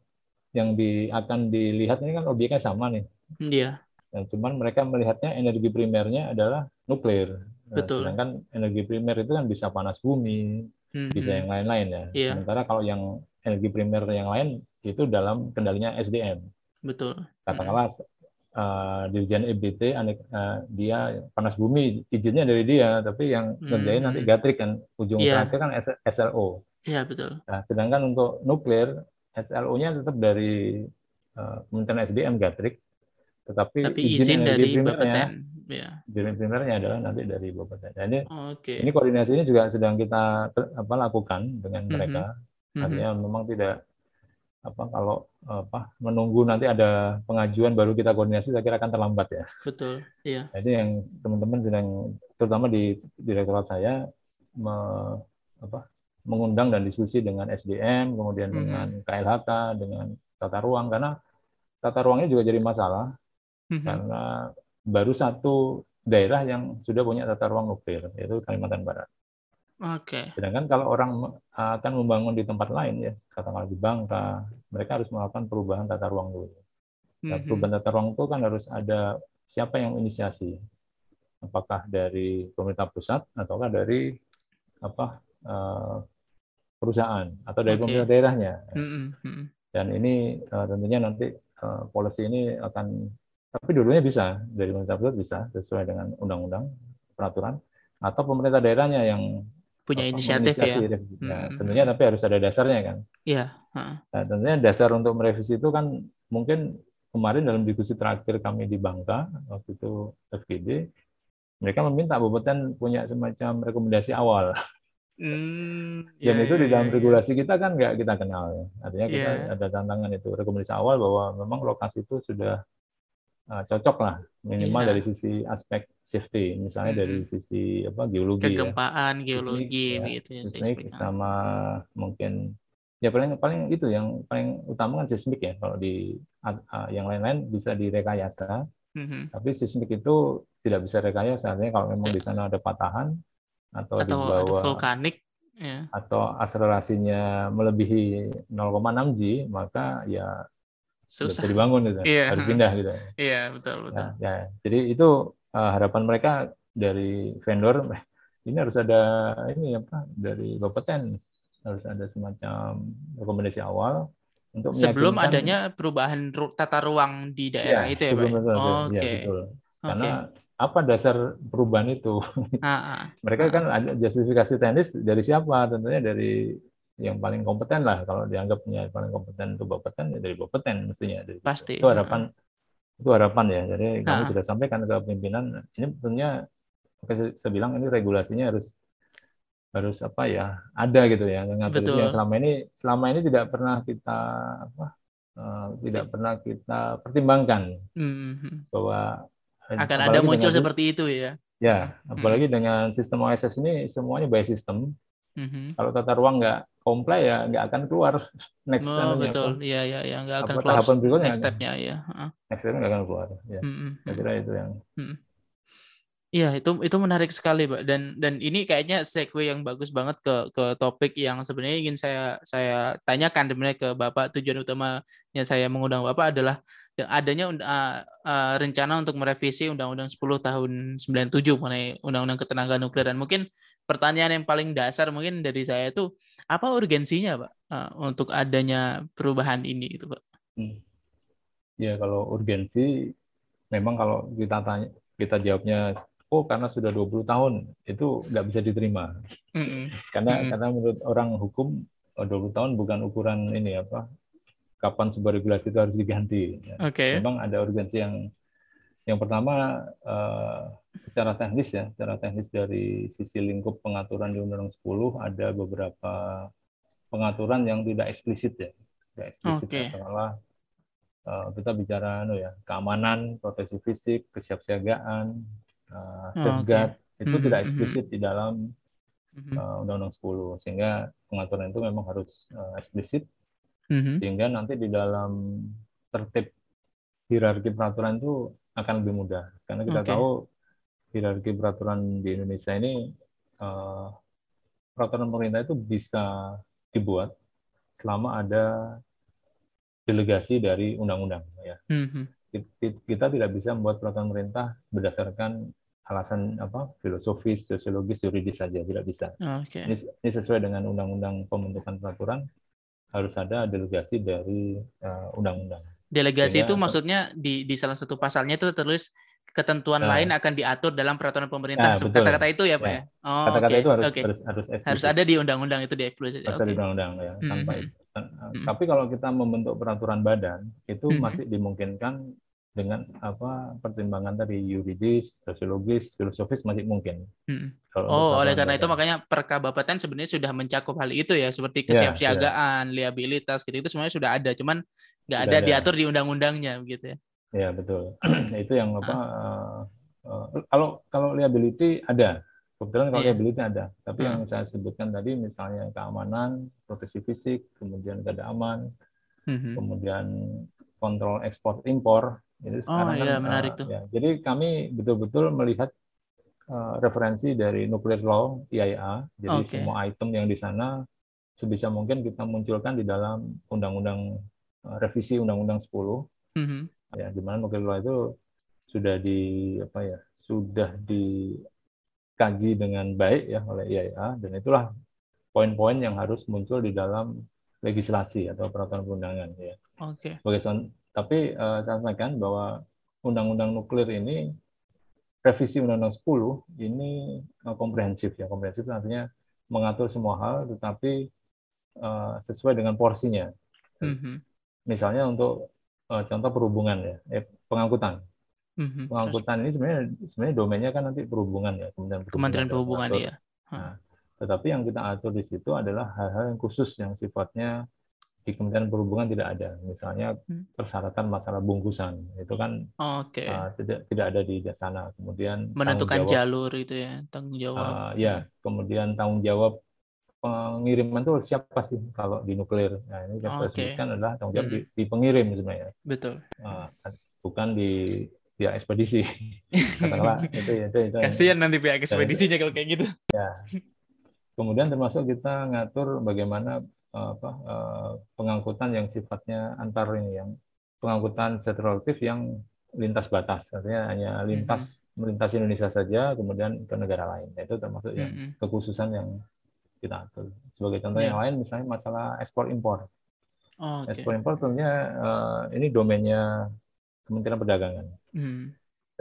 yang di, akan dilihat ini kan objeknya sama nih. Iya. Dan cuman mereka melihatnya energi primernya adalah nuklir. Nah, Betul. Sedangkan energi primer itu kan bisa panas bumi, hmm. bisa yang lain-lain ya. Iya. Sementara kalau yang energi primer yang lain itu dalam kendalinya SDM. Betul. Katakanlah hmm. uh, Dirjen EBT uh, dia panas bumi izinnya dari dia, tapi yang kerjain hmm. nanti gatrik kan ujung yeah. terakhir kan SLO. Iya betul. Nah, sedangkan untuk nuklir SLO-nya tetap dari uh, Kementerian SDM Gatrik, tetapi Tapi izin, izin dari primernya, ya. izin primernya adalah nanti dari Bapeten. Jadi okay. ini koordinasinya juga sedang kita apa lakukan dengan mhm. mereka. Mm-hmm. Artinya memang tidak apa kalau apa menunggu nanti ada pengajuan baru kita koordinasi saya kira akan terlambat ya. Betul. Iya. Jadi yang teman-teman sedang terutama di direktorat saya me, apa mengundang dan diskusi dengan SDM, kemudian hmm. dengan KLHK, dengan tata ruang karena tata ruangnya juga jadi masalah hmm. karena baru satu daerah yang sudah punya tata ruang nuklir yaitu Kalimantan Barat. Oke. Okay. Sedangkan kalau orang akan membangun di tempat lain ya, katakanlah di Bangka, mereka harus melakukan perubahan tata ruang dulu. Nah, perubahan tata ruang itu kan harus ada siapa yang inisiasi, apakah dari pemerintah pusat ataukah dari apa uh, perusahaan atau dari Oke. pemerintah daerahnya. Mm-mm. Dan ini eh, tentunya nanti eh, policy ini akan tapi dulunya bisa dari pemerintah pusat bisa sesuai dengan undang-undang peraturan atau pemerintah daerahnya yang Punya apa, inisiatif ya. Nah, Hmm. tentunya tapi harus ada dasarnya kan. Iya. heeh. Nah, tentunya dasar untuk merevisi itu kan mungkin kemarin dalam diskusi terakhir kami di Bangka waktu itu FGD mereka meminta Bupeten punya semacam rekomendasi awal. <laughs> Hmm, Dan iya, itu di iya, dalam iya. regulasi kita kan nggak kita kenal ya. Artinya kita Iya. ada tantangan itu rekomendasi awal bahwa memang lokasi itu sudah uh, cocok lah minimal dari sisi aspek safety, misalnya dari Mm-mm. sisi apa geologi ya. Kegempaan, geologi ya, gitu ya. seismik seismik. sama mungkin ya paling paling itu yang paling utama kan seismik ya kalau di uh, yang lain-lain bisa direkayasa Mhm. tapi seismik itu tidak bisa rekayasa artinya kalau memang Ya. di sana ada patahan atau, di Atau ada bawah vulkanik. Ya. atau akselerasinya melebihi 0,6 G maka ya Susah. bisa dibangun gitu Iya. harus pindah gitu Iya, betul, betul. ya, ya. jadi itu uh, harapan mereka dari vendor "Eh, ini harus ada ini apa dari Bapeten harus ada semacam rekomendasi awal untuk Sebelum adanya perubahan ru- tata ruang di daerah Ya, itu ya, Pak? Oh, ya, Oke. betul. Oke. Karena apa dasar perubahan itu? Ah, ah. Mereka kan ada justifikasi teknis dari siapa? Tentunya dari yang paling kompeten lah. Kalau dianggapnya paling kompeten itu Bapeten, ya dari Bapeten mestinya. Dari. Pasti. Itu harapan, itu harapan ya. Jadi kami Ah. sudah sampaikan ke pimpinan. Ini tentunya, saya bilang ini regulasinya harus harus apa ya ada gitu ya ngatur Betul. yang selama ini selama ini tidak pernah kita apa eh, tidak pernah kita pertimbangkan Mhm. bahwa Akan apalagi ada muncul dengan- seperti itu ya. ya apalagi dengan sistem OSS ini semuanya by system Mhm. kalau tata ruang nggak komplain ya nggak akan keluar <laughs> next Oh, betul. Iya, iya, ya. Nggak akan keluar tahapan berikutnya next nggak- step-nya ya. Heeh. next step nggak akan keluar ya Mhm. saya kira itu yang Iya, itu itu menarik sekali, Pak. Dan dan ini kayaknya segue yang bagus banget ke ke topik yang sebenarnya ingin saya saya tanyakan sebenarnya ke Bapak. Tujuan utamanya saya mengundang Bapak adalah adanya uh, uh, rencana untuk merevisi Undang-Undang 10 tahun 97 mengenai Undang-Undang Ketenagaan Nuklir dan mungkin pertanyaan yang paling dasar mungkin dari saya itu apa urgensinya, Pak, uh, untuk adanya perubahan ini itu, Pak? Hmm. ya kalau urgensi memang kalau kita tanya kita jawabnya oh karena sudah 20 tahun itu nggak bisa diterima Mm-mm. karena Mm-mm. karena menurut orang hukum eh, 20 tahun bukan ukuran ini apa kapan sebuah regulasi itu harus diganti. Oke. memang ada urgensi yang yang pertama eh, secara teknis ya secara teknis dari sisi lingkup pengaturan di Undang-Undang 10 ada beberapa pengaturan yang tidak eksplisit ya tidak eksplisit Oke. katakanlah eh, kita bicara anu ya keamanan proteksi fisik kesiapsiagaan Oh, safeguard itu Mhm, tidak mhm. eksplisit di dalam eh, Undang-Undang 10 sehingga pengaturan itu memang harus eh, eksplisit Mhm. sehingga nanti di dalam tertib hierarki peraturan itu akan lebih mudah karena kita Oke. tahu hierarki peraturan di Indonesia ini eh, peraturan pemerintah itu bisa dibuat selama ada delegasi dari undang-undang ya Mhm. Ki- kita tidak bisa membuat peraturan pemerintah berdasarkan alasan apa filosofis sosiologis yuridis saja tidak bisa Oke. ini, ini sesuai dengan undang-undang pembentukan peraturan harus ada delegasi dari eh, undang-undang. Delegasi Sehingga- itu maksudnya di di salah satu pasalnya itu tertulis ketentuan Nah. lain akan diatur dalam peraturan pemerintah. Nah. Kata-kata itu ya, Pak Ya. ya. Oh, Kata-kata oke. itu harus Oke. harus harus Harus ada di undang-undang itu di eksplisit. harus ada di undang-undang ya. Tanpa itu. Eh, Mhm. Tapi kalau kita membentuk peraturan badan itu Mhm. masih dimungkinkan dengan apa pertimbangan tadi yuridis, sosiologis, filosofis masih mungkin. Kalau untuk Oh, oleh karena itu makanya Perkabupatan sebenarnya sudah mencakup hal itu ya, seperti Ya, kesiapsiagaan, liabilitas gitu itu sebenarnya sudah ada, cuman nggak ada ada. diatur di undang-undangnya begitu ya. Ya betul. <clears throat> itu yang apa? Ah. eh, eh, kalau kalau liability ada, kebetulan kalau Iya. liability ada. Tapi Ah. yang saya sebutkan tadi, misalnya keamanan, proteksi fisik, kemudian keadaan, Mhm. kemudian kontrol ekspor impor. Jadi Oh, sekarang iya, kan, menarik eh, tuh. ya, jadi kami betul-betul melihat eh, referensi dari nuclear law IAIA. Jadi Oke. semua item yang di sana sebisa mungkin kita munculkan di dalam undang-undang eh, revisi undang-undang 10 Mhm. ya di mana nuclear law itu sudah di apa ya sudah dikaji dengan baik ya oleh IAIA dan itulah poin-poin yang harus muncul di dalam legislasi atau peraturan perundangan ya. Oke. Okay. Tapi uh, saya sampaikan bahwa undang-undang nuklir ini revisi undang-undang 10 ini uh, komprehensif ya. Komprehensif artinya mengatur semua hal tetapi uh, sesuai dengan porsinya. Mm-hmm. Misalnya untuk uh, contoh perhubungan ya, eh, pengangkutan. Mm-hmm. Pengangkutan ini sebenarnya sebenarnya domainnya kan nanti perhubungan ya, kemudian Kementerian Perhubungan ya. Nah, tetapi yang kita atur di situ adalah hal-hal yang khusus yang sifatnya di Kementerian Perhubungan tidak ada. Misalnya hmm. persyaratan masalah bungkusan itu kan okay. uh, tidak tidak ada di sana. Kemudian menentukan jawab, jalur itu ya tanggung jawab. Uh, ya, kemudian tanggung jawab pengiriman itu siapa sih kalau di nuklir? Nah ini yang okay. sebutkan adalah tanggung jawab hmm. di, di pengirim sebenarnya. Betul. Uh, bukan di pihak ekspedisi. <laughs> Katakanlah itu itu itu. Kasihan nanti pihak ekspedisinya kalau kayak gitu. Ya. Kemudian termasuk kita ngatur bagaimana apa uh, pengangkutan yang sifatnya antar ini yang pengangkutan setralatif yang lintas batas artinya hanya lintas mm -hmm. melintasi Indonesia saja kemudian ke negara lain itu termasuk yang mm -hmm. kekhususan yang kita atur sebagai contoh yeah. yang lain misalnya masalah ekspor impor oh, okay. ekspor impor tentunya uh, ini domainnya Kementerian Perdagangan mm.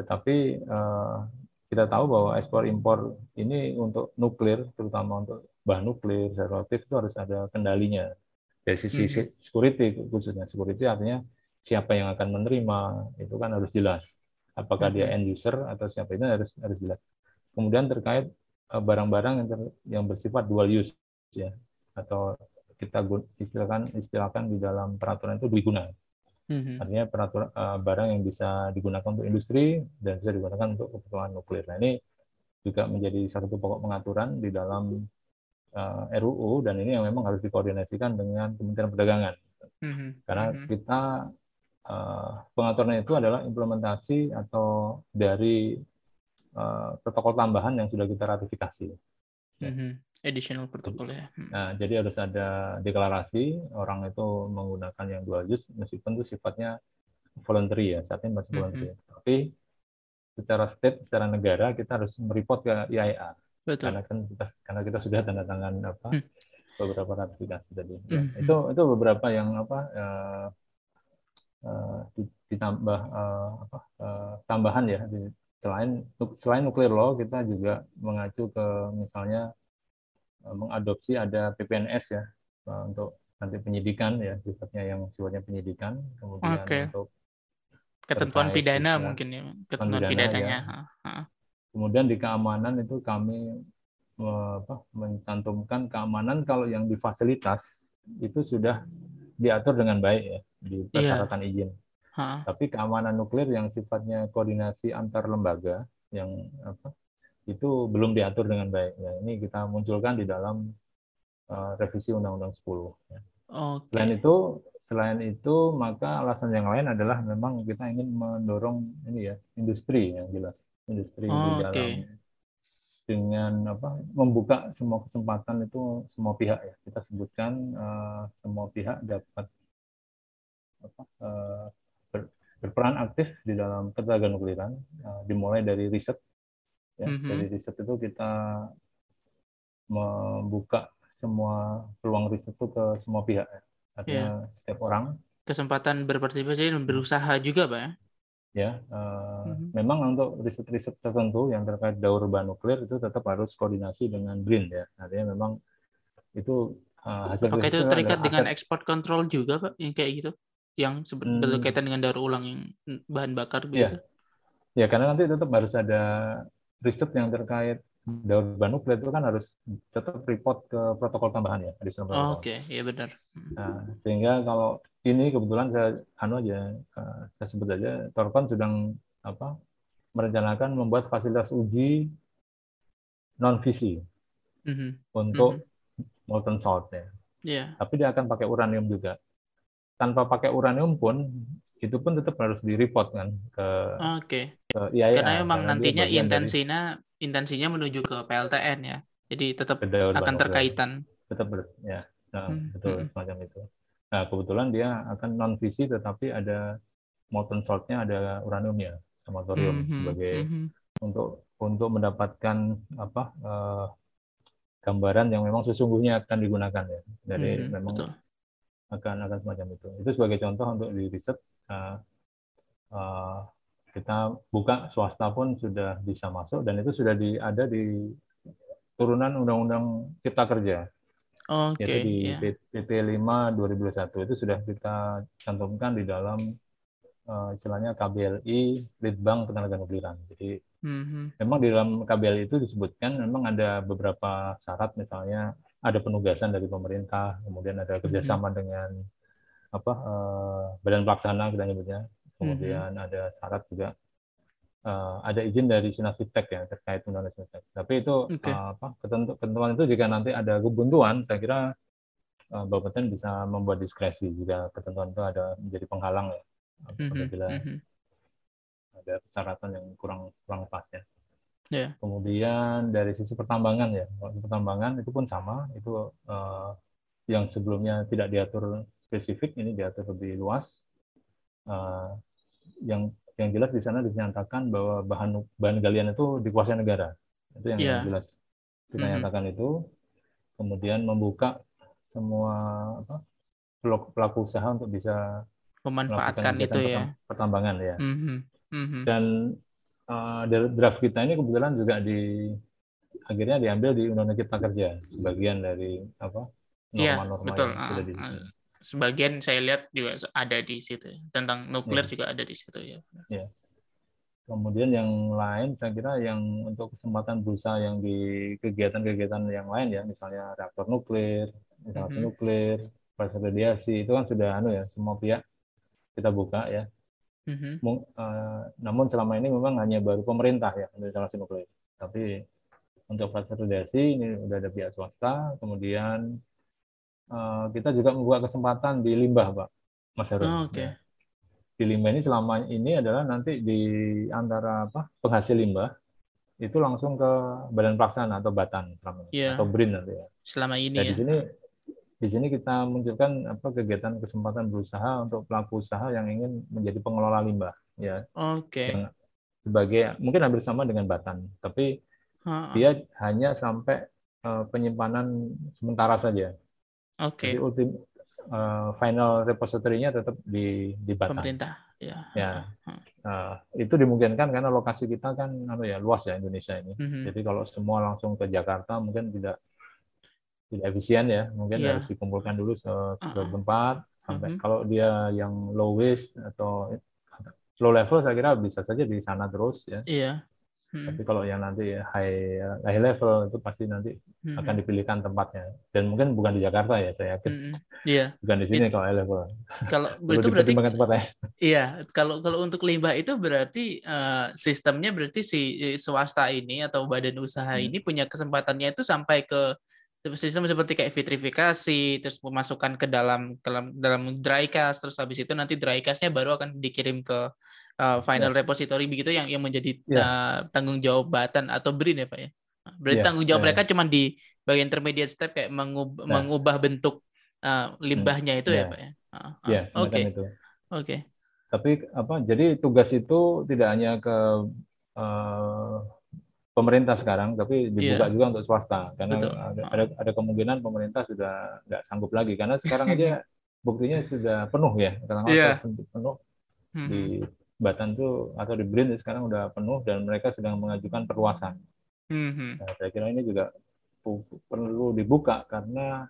tetapi uh, kita tahu bahwa ekspor impor ini untuk nuklir terutama untuk bahan nuklir, relatif itu harus ada kendalinya dari sisi hmm. security khususnya security artinya siapa yang akan menerima itu kan harus jelas apakah hmm. dia end user atau siapa itu harus harus jelas kemudian terkait eh, barang-barang yang ter, yang bersifat dual use ya atau kita istilahkan istilahkan di dalam peraturan itu dua hmm Artinya peraturan uh, barang yang bisa digunakan untuk industri dan bisa digunakan untuk keperluan nuklir. Nah ini juga menjadi satu pokok pengaturan di dalam uh, eh, RUU dan ini yang memang harus dikoordinasikan dengan Kementerian Perdagangan. Mm-hmm. Karena mm-hmm. kita uh, pengaturan itu adalah implementasi atau dari uh, protokol tambahan yang sudah kita ratifikasi. Mm-hmm. Additional protokol ya. Hmm. Nah, jadi harus ada deklarasi orang itu menggunakan yang dual use meskipun itu sifatnya voluntary ya, saat ini masih voluntary. Mm-hmm. Tapi secara state, secara negara kita harus mereport ke IAEA. Betul. Karena kan kita karena kita sudah tanda tangan apa hmm. beberapa ratifikasi tadi. Ya, hmm. Itu itu beberapa yang apa uh, uh, ditambah uh, apa uh, tambahan ya di, selain selain nuklir law kita juga mengacu ke misalnya uh, mengadopsi ada PPNS ya uh, untuk nanti penyidikan ya sifatnya yang sifatnya penyidikan kemudian okay. untuk ketentuan pidana mungkin ya ketentuan pidananya ya. Kemudian di keamanan itu kami apa, mencantumkan keamanan kalau yang di fasilitas itu sudah diatur dengan baik ya di iya. persyaratan yeah. izin. Ha. Tapi keamanan nuklir yang sifatnya koordinasi antar lembaga yang apa itu belum diatur dengan baik. Ya, ini kita munculkan di dalam uh, revisi Undang-Undang 10. Ya. Okay. Selain itu, selain itu maka alasan yang lain adalah memang kita ingin mendorong ini ya industri yang jelas industri oh, di dalam okay. dengan apa membuka semua kesempatan itu semua pihak ya kita sebutkan uh, semua pihak dapat apa, uh, ber, berperan aktif di dalam ketenaga nukliran uh, dimulai dari riset ya mm -hmm. dari riset itu kita membuka semua peluang riset itu ke semua pihak ya. artinya yeah. setiap orang kesempatan berpartisipasi dan berusaha juga pak ya ya uh, mm-hmm. memang untuk riset-riset tertentu yang terkait daur bahan nuklir itu tetap harus koordinasi dengan BRIN ya artinya memang itu uh, hasil apakah itu terikat dengan aset... ekspor kontrol juga pak yang kayak gitu yang hmm. berkaitan dengan daur ulang yang bahan bakar begitu ya. ya karena nanti tetap harus ada riset yang terkait daur bahan nuklir itu kan harus tetap report ke protokol tambahan ya oh, oke okay. ya benar nah, sehingga kalau ini kebetulan saya anu aja uh, saya sebut aja Torkon sedang apa merencanakan membuat fasilitas uji non visi mm-hmm. untuk mm-hmm. molten salt ya. Yeah. Tapi dia akan pakai uranium juga. Tanpa pakai uranium pun itu pun tetap harus di report kan ke okay. ke IAEA. Karena memang karena nantinya intensinya dari, intensinya menuju ke PLTN ya. Jadi tetap akan terkaitan. Tetap ber, ya. Nah, hmm. betul hmm. semacam itu. Nah, kebetulan dia akan non visi tetapi ada molten saltnya ada uraniumnya sama thorium mm -hmm. sebagai mm -hmm. untuk untuk mendapatkan apa uh, gambaran yang memang sesungguhnya akan digunakan ya. Jadi Mhm, memang betul. akan akan semacam itu. Itu sebagai contoh untuk di riset uh, uh, kita buka swasta pun sudah bisa masuk dan itu sudah di, ada di turunan Undang-Undang Cipta Kerja Oke, yaitu di ya. PP 5 2021 itu sudah kita cantumkan di dalam uh, istilahnya KBLI Litbang Ketenaganugliran. Jadi Mhm, memang di dalam KBLI itu disebutkan memang ada beberapa syarat. Misalnya ada penugasan dari pemerintah, kemudian ada kerjasama dengan apa eh, badan pelaksana kita nyebutnya, kemudian ada syarat juga eh, ada izin dari Sinasiptek ya terkait undang-undang Sinasiptek. Tapi itu Oke. eh, apa ketentu- ketentuan itu jika nanti ada kebuntuan, saya kira eh, Bapeten bisa membuat diskresi jika ketentuan itu ada menjadi penghalang ya mhm, apabila mhm. ada persyaratan yang kurang kurang pas ya. Ya. Kemudian dari sisi pertambangan ya, pertambangan itu pun sama, itu eh, yang sebelumnya tidak diatur spesifik ini diatur lebih luas. Eh, yang yang jelas di sana dinyatakan bahwa bahan bahan galian itu dikuasai negara. Itu yang, yang jelas kita Mhm. nyatakan itu. Kemudian membuka semua apa, pelaku pelaku usaha untuk bisa Memanfaatkan itu ya. pertam- pertambangan ya Mhm, mhm. dan uh, draft kita ini kebetulan juga di akhirnya diambil di Undang-Undang Cipta Kerja sebagian dari apa Iya, norma-norma betul. yang Ah, sudah di ah. Sebagian saya lihat juga ada di situ. Tentang nuklir Iya. juga ada di situ ya. kemudian yang lain saya kira yang untuk kesempatan berusaha yang di kegiatan-kegiatan yang lain ya misalnya reaktor nuklir instalasi Mhm. nuklir proses radiasi itu kan sudah anu ya semua pihak kita buka ya Mhm. Mung- eh, namun selama ini memang hanya baru pemerintah ya untuk instalasi nuklir. Tapi untuk proses radiasi ini udah ada pihak swasta. Kemudian eh, kita juga membuka kesempatan di limbah, Pak, Mas Harun. Oh, oke. Ya. Di limbah ini selama ini adalah nanti di antara apa penghasil limbah itu langsung ke badan pelaksana atau batan selama ini, Iya. atau BRIN nanti ya. Selama ini Nah, ya. di sini di sini kita munculkan apa kegiatan kesempatan berusaha untuk pelaku usaha yang ingin menjadi pengelola limbah ya Oke. yang sebagai mungkin hampir sama dengan Batan tapi Ha, ha. dia hanya sampai eh, penyimpanan sementara saja Oke. jadi ultim eh, final repository-nya tetap di di Batan Pemerintah. Ya. ya. Nah, itu dimungkinkan karena lokasi kita kan anu ya luas ya Indonesia ini Mhm. jadi kalau semua langsung ke Jakarta mungkin tidak tidak efisien ya mungkin Iya. harus dikumpulkan dulu se Uh-uh. sebuah tempat sampai Mhm. kalau dia yang low waste atau low level saya kira bisa saja di sana terus ya Iya. Mhm. tapi kalau yang nanti high high level itu pasti nanti Mhm. akan dipilihkan tempatnya dan mungkin bukan di Jakarta ya saya yakin Mhm. Iya. bukan di sini kalau high level Kalau <laughs> itu berarti tempatnya Iya, kalau kalau untuk limbah itu berarti eh, sistemnya berarti si swasta ini atau badan usaha Hmm. ini punya kesempatannya itu sampai ke sistem seperti kayak vitrifikasi, terus memasukkan ke dalam dalam dalam dry cast, terus habis itu nanti dry castnya baru akan dikirim ke eh, final repository begitu yang yang menjadi Ya. eh, tanggung jawab Batan atau BRIN ya Pak ya. Berarti Ya, tanggung jawab ya. mereka cuma di bagian intermediate step kayak mengub- Nah. mengubah bentuk eh, limbahnya itu ya Ya. Pak ya. Ah, ah. ya Oke, itu oke. tapi apa jadi tugas itu tidak hanya ke eh, pemerintah sekarang tapi dibuka Iya. juga untuk swasta karena Betul. ada, ada ada kemungkinan pemerintah sudah nggak sanggup lagi karena sekarang aja <laughs> buktinya sudah penuh ya Iya. tes penuh Mhm. di Batan tuh atau di BRIN sekarang udah penuh dan mereka sedang mengajukan perluasan Mhm. Nah, saya kira ini juga perlu dibuka karena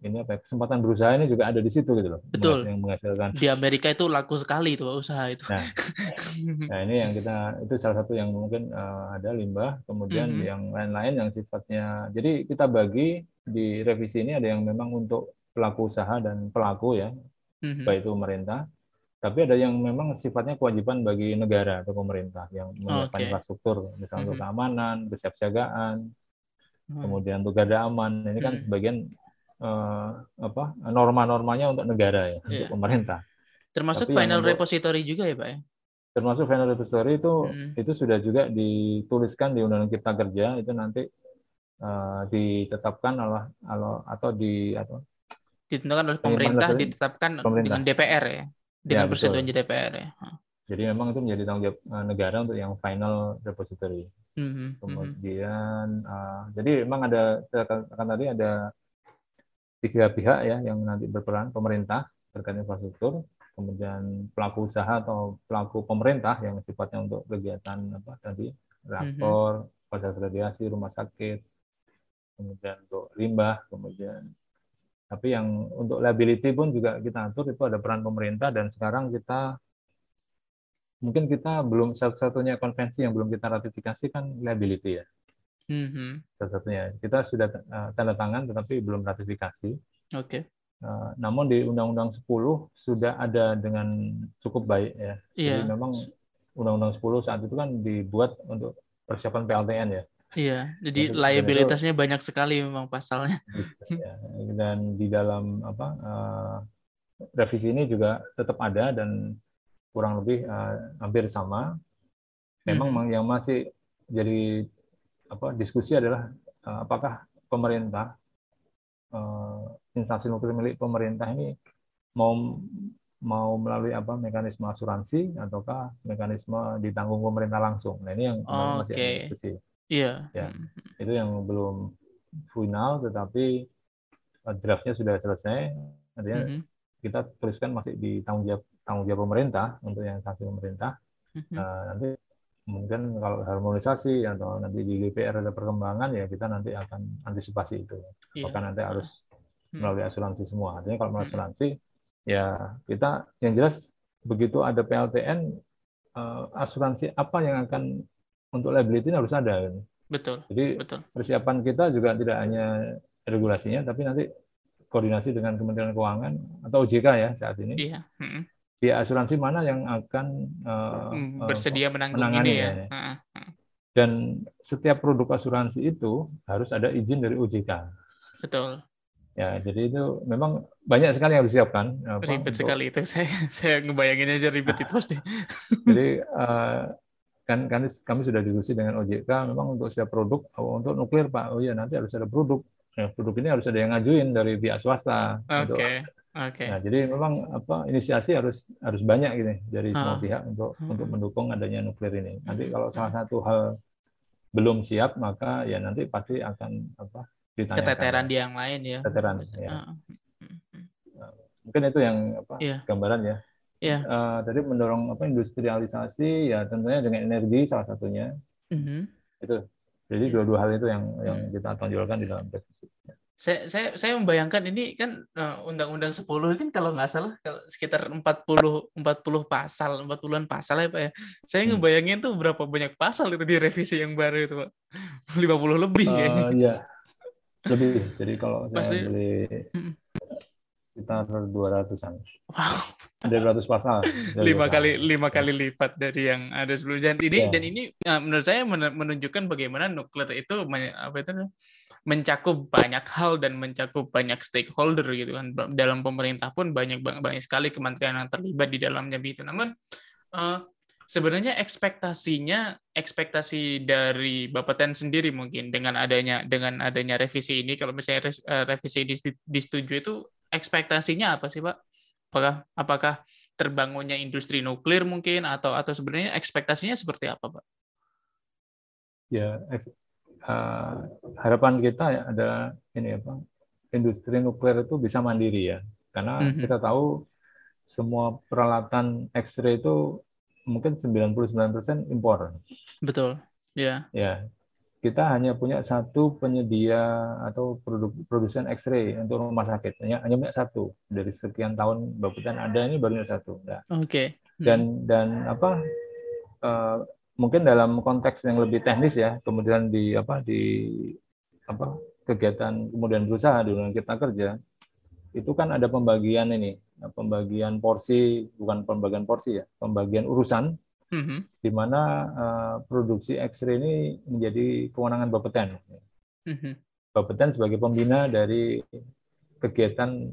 ini apa ya, kesempatan berusaha ini juga ada di situ gitu loh Betul. yang menghasilkan di Amerika itu laku sekali itu usaha itu. Nah, <laughs> Nah ini yang kita itu salah satu yang mungkin eh, ada limbah, kemudian Mhm. yang lain-lain yang sifatnya. Jadi kita bagi di revisi ini ada yang memang untuk pelaku usaha dan pelaku ya, Mhm. baik itu pemerintah. Tapi ada yang memang sifatnya kewajiban bagi negara atau pemerintah yang menyiapkan Oke. infrastruktur, misalnya untuk Mhm. keamanan, kesiapsiagaan, Hmm. kemudian untuk garda aman. Ini kan Mhm. sebagian eh, apa norma-normanya untuk negara ya, untuk Iya. pemerintah. Termasuk tapi final untuk- repository juga ya Pak ya. termasuk final repository itu Hmm. itu sudah juga dituliskan di Undang-Undang Cipta Kerja itu nanti eh, ditetapkan oleh atau di atau Ditentukan oleh pemerintah, ditetapkan Pemerintah. dengan DPR ya. Dengan betul. persetujuan DPR ya. Jadi memang itu menjadi tanggung jawab eh, negara untuk yang final repository. Mhm, mhm. Kemudian uh, jadi memang ada saya katakan tadi ada tiga pihak ya yang nanti berperan pemerintah terkait infrastruktur, kemudian pelaku usaha atau pelaku pemerintah yang sifatnya untuk kegiatan apa tadi reaktor, proses radiasi, rumah sakit, kemudian untuk limbah, kemudian tapi yang untuk liability pun juga kita atur itu ada peran pemerintah dan sekarang kita mungkin kita belum satu-satunya konvensi yang belum kita ratifikasi kan liability ya. Mhm. Satu-satunya. Kita sudah uh, tanda tangan tetapi belum ratifikasi. Oke. Uh, namun di Undang-Undang 10 sudah ada dengan cukup baik ya. Iya. Jadi memang Undang-Undang 10 saat itu kan dibuat untuk persiapan PLTN ya. Iya, jadi liabilitasnya banyak sekali memang pasalnya. Gitu, ya. Dan di dalam apa uh, revisi ini juga tetap ada dan kurang lebih uh, hampir sama. Memang Mhm. yang masih jadi apa diskusi adalah uh, apakah pemerintah uh, instansi nuklir milik pemerintah ini mau mau melalui apa mekanisme asuransi ataukah mekanisme ditanggung pemerintah langsung. Nah ini yang kemarin masih Oke. diskusi. Iya. Ya. Mhm. Itu yang belum final tetapi uh, draftnya sudah selesai. Artinya Mhm. kita teruskan masih di tanggung jawab tanggung jawab pemerintah untuk yang instansi pemerintah. Mhm. Nah, nanti mungkin kalau harmonisasi atau nanti di DPR ada perkembangan ya kita nanti akan antisipasi itu. Iya. Apakah nanti harus Hmm. melalui asuransi semua. Artinya kalau melalui Hmm. asuransi ya kita yang jelas begitu ada PLTN eh, asuransi apa yang akan untuk liability ini harus ada. Betul, Jadi betul. persiapan kita juga tidak hanya regulasinya tapi nanti koordinasi dengan Kementerian Keuangan atau OJK ya saat ini Iya. Pihak asuransi mana yang akan Hmm, eh, Bersedia menanggung menangani ini ya. ya. Dan setiap produk asuransi itu harus ada izin dari OJK Betul. ya jadi itu memang banyak sekali yang harus disiapkan Ribet sekali itu. <laughs> Saya saya ngebayangin aja ribet itu <laughs> pasti. jadi eh, kan kan kami sudah diskusi dengan OJK memang untuk setiap produk oh, untuk nuklir pak oh iya nanti harus ada produk ya, produk ini harus ada yang ngajuin dari pihak swasta Oke. untuk Oke. Nah, jadi memang apa inisiasi harus harus banyak gitu dari semua Ah. pihak untuk Hmm. untuk mendukung adanya nuklir ini. Nanti Hmm. kalau salah satu hal belum siap maka ya nanti pasti akan apa ditanyakan. Keteteran di yang lain ya. Keteteran, ya. Heeh. Mhm. Mungkin itu yang apa Iya. gambaran ya. Iya. Eh, tadi mendorong apa industrialisasi ya tentunya dengan energi salah satunya Mhm. itu. Jadi Iya. dua-dua hal itu yang yang Hmm. kita tonjolkan di dalam revisi. Saya, saya saya membayangkan ini kan eh, Undang-Undang 10 kan kalau nggak salah kalau sekitar 40 40 pasal, 40-an pasal ya Pak ya. Saya Hmm. ngebayangin tuh berapa banyak pasal itu di revisi yang baru itu Pak. <laughs> 50 lebih kayaknya. Eh, Iya. Lebih. Jadi kalau saya Pasti- beli Hmm. Sekitar 200-an. Wow. Ada 200 pasal. Lima 200 kali lima Ya. kali lipat dari yang ada sebelumnya dan ini Ya. dan ini uh, menurut saya men- menunjukkan bagaimana nuklir itu apa itu mencakup banyak hal dan mencakup banyak stakeholder gitu kan dalam pemerintah pun banyak banyak, sekali kementerian yang terlibat di dalamnya begitu namun uh, sebenarnya ekspektasinya ekspektasi dari Bapeten sendiri mungkin dengan adanya dengan adanya revisi ini kalau misalnya uh, revisi dis- disetujui itu ekspektasinya apa sih Pak? Apakah apakah terbangunnya industri nuklir mungkin atau atau sebenarnya ekspektasinya seperti apa, Pak? Ya, eh, harapan kita ya ada ini apa? Industri nuklir itu bisa mandiri ya. Karena Mhm. kita tahu semua peralatan X-ray itu mungkin 99% impor. Betul. Ya. Ya. Kita hanya punya satu penyedia atau produk produsen X-ray untuk rumah sakit. Hanya, hanya punya satu. Dari sekian tahun Bapeten ada ini barunya satu. Nah, Oke. Hmm. dan dan apa eh, mungkin dalam konteks yang lebih teknis ya kemudian di apa di apa kegiatan kemudian berusaha di undang kita kerja itu kan ada pembagian ini pembagian porsi bukan pembagian porsi ya pembagian urusan Mhm. di mana eh, produksi X-ray ini menjadi kewenangan Bapeten Mhm. Bapeten sebagai pembina dari kegiatan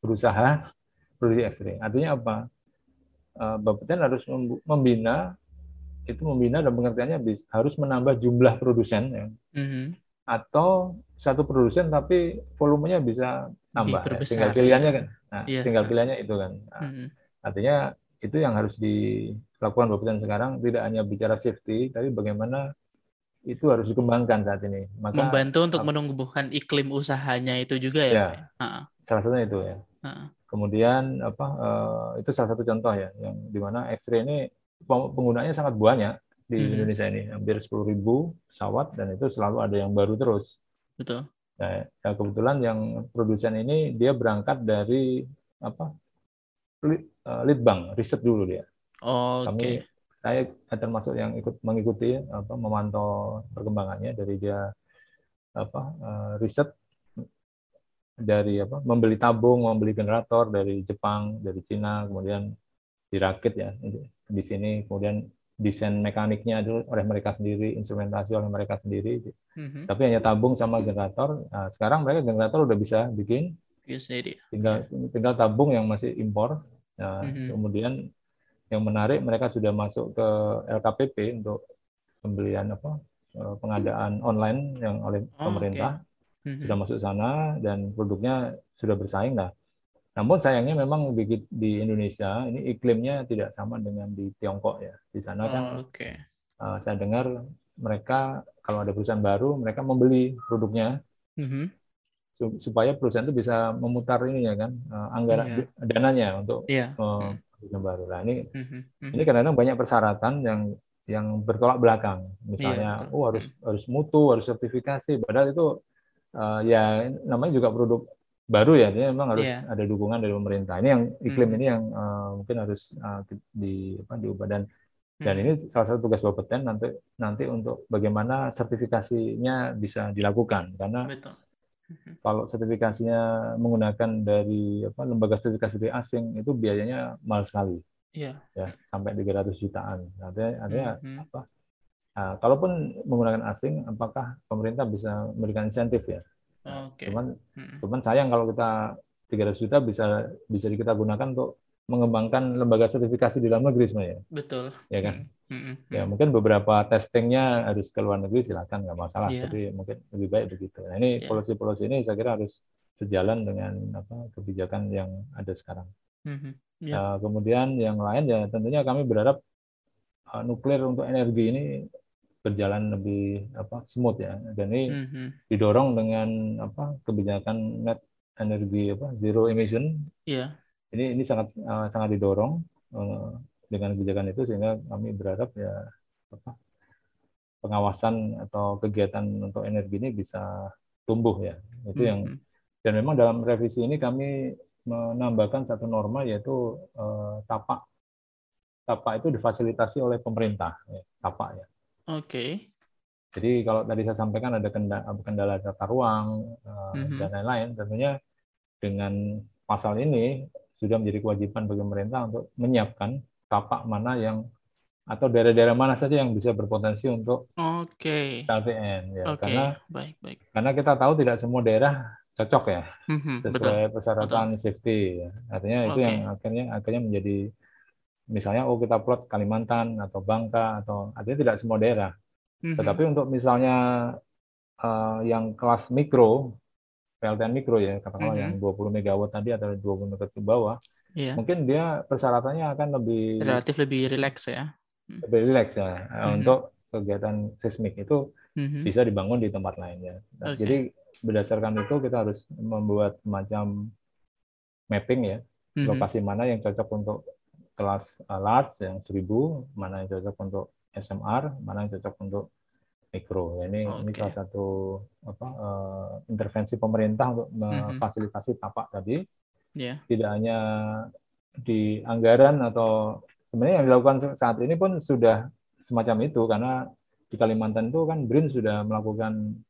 berusaha produksi X-ray. Artinya apa? Eh, Bapeten harus mem- membina itu membina dan pengertiannya harus menambah jumlah produsen ya. Mhm. atau satu produsen tapi volumenya bisa tambah. ya. Tinggal pilihannya ya. kan. Nah, Iya. tinggal pilihannya itu kan. Nah, Mhm. Artinya itu yang harus dilakukan Bapeten sekarang tidak hanya bicara safety tapi bagaimana itu harus dikembangkan saat ini. Maka, Membantu untuk menumbuhkan iklim usahanya itu juga ya. ya salah satunya itu ya. Uh. Kemudian apa uh, itu salah satu contoh ya yang di mana X-ray ini penggunanya sangat banyak di hmm. Indonesia ini hampir 10.000 pesawat dan itu selalu ada yang baru terus. Betul. Nah, ya kebetulan yang produsen ini dia berangkat dari apa lead bank riset dulu dia. Oh, Kami okay. saya termasuk yang ikut mengikuti apa memantau perkembangannya dari dia apa uh, riset dari apa membeli tabung, membeli generator dari Jepang, dari Cina, kemudian dirakit ya di sini, kemudian desain mekaniknya itu oleh mereka sendiri, instrumentasi oleh mereka sendiri. Mm-hmm. Tapi hanya tabung sama generator. Nah, sekarang mereka generator udah bisa bikin, tinggal tinggal tabung yang masih impor. Nah, mm-hmm. Kemudian yang menarik mereka sudah masuk ke LKPP untuk pembelian apa eh, pengadaan online yang oleh oh, pemerintah. Okay hmm. sudah masuk sana dan produknya sudah bersaing lah. Namun sayangnya memang di, di Indonesia ini iklimnya tidak sama dengan di Tiongkok ya. Di sana kan oh, okay. uh, saya dengar mereka kalau ada perusahaan baru mereka membeli produknya mm-hmm. supaya perusahaan itu bisa memutar ini ya kan uh, anggaran yeah. dananya untuk yeah. uh, perusahaan baru. Nah ini mm-hmm. ini kadang-kadang banyak persyaratan yang yang bertolak belakang. Misalnya, yeah, oh harus harus mutu, harus sertifikasi. Padahal itu uh, ya namanya juga produk baru ya, jadi memang harus yeah. ada dukungan dari pemerintah. Ini yang iklim hmm. ini yang uh, mungkin harus uh, di apa diubah dan dan hmm. ini salah satu tugas Bapeten nanti nanti untuk bagaimana sertifikasinya bisa dilakukan karena Betul. Hmm. kalau sertifikasinya menggunakan dari apa lembaga sertifikasi dari asing itu biayanya mahal sekali. Yeah. Ya, sampai 300 jutaan. Artinya, artinya hmm. apa? Nah, kalaupun menggunakan asing, apakah pemerintah bisa memberikan insentif ya? okay. Cuman, hmm. cuman sayang kalau kita 300 juta bisa bisa kita gunakan untuk mengembangkan lembaga sertifikasi di dalam negeri sebenarnya. Betul. Ya kan. Hmm. Hmm. Ya mungkin beberapa testingnya harus ke luar negeri silakan nggak masalah. Yeah. Tapi mungkin lebih baik begitu. Nah ini yeah. polisi-polisi ini saya kira harus sejalan dengan apa kebijakan yang ada sekarang. Hmm. Yeah. Nah, kemudian yang lain ya tentunya kami berharap uh, nuklir untuk energi ini berjalan lebih apa smooth ya dan ini mm-hmm. didorong dengan apa kebijakan net energi apa zero emission yeah. Ini ini sangat uh, sangat didorong uh, dengan kebijakan itu sehingga kami berharap ya apa pengawasan atau kegiatan untuk energi ini bisa tumbuh ya itu yang dan memang dalam revisi ini kami menambahkan satu norma yaitu uh, tapak tapak itu difasilitasi oleh pemerintah ya, tapak ya Oke. Okay. Jadi kalau tadi saya sampaikan ada kendala, kendala tata ruang mm-hmm. dan lain-lain, tentunya dengan pasal ini sudah menjadi kewajiban bagi pemerintah untuk menyiapkan tapak mana yang atau daerah-daerah mana saja yang bisa berpotensi untuk okay. Ya okay. karena baik, baik. karena kita tahu tidak semua daerah cocok ya mm-hmm, sesuai betul, persyaratan betul. safety ya. artinya okay. itu yang akhirnya akhirnya menjadi misalnya oh kita plot Kalimantan atau Bangka atau artinya tidak semua daerah. Mm-hmm. Tetapi untuk misalnya uh, yang kelas mikro, PLTN mikro ya, katakanlah mm-hmm. yang 20 megawatt tadi atau 20 megawatt ke bawah, yeah. mungkin dia persyaratannya akan lebih relatif lebih rileks ya. Hmm. Lebih rileks ya mm-hmm. untuk kegiatan seismik itu mm-hmm. bisa dibangun di tempat lainnya. Nah, okay. Jadi berdasarkan itu kita harus membuat semacam mapping ya, mm-hmm. lokasi mana yang cocok untuk kelas uh, large yang 1000, mana yang cocok untuk SMR, mana yang cocok untuk mikro. Ini okay. ini salah satu apa uh, intervensi pemerintah untuk mm-hmm. memfasilitasi tapak tadi. Yeah. Tidak hanya di anggaran atau sebenarnya yang dilakukan saat ini pun sudah semacam itu karena di Kalimantan itu kan BRIN sudah melakukan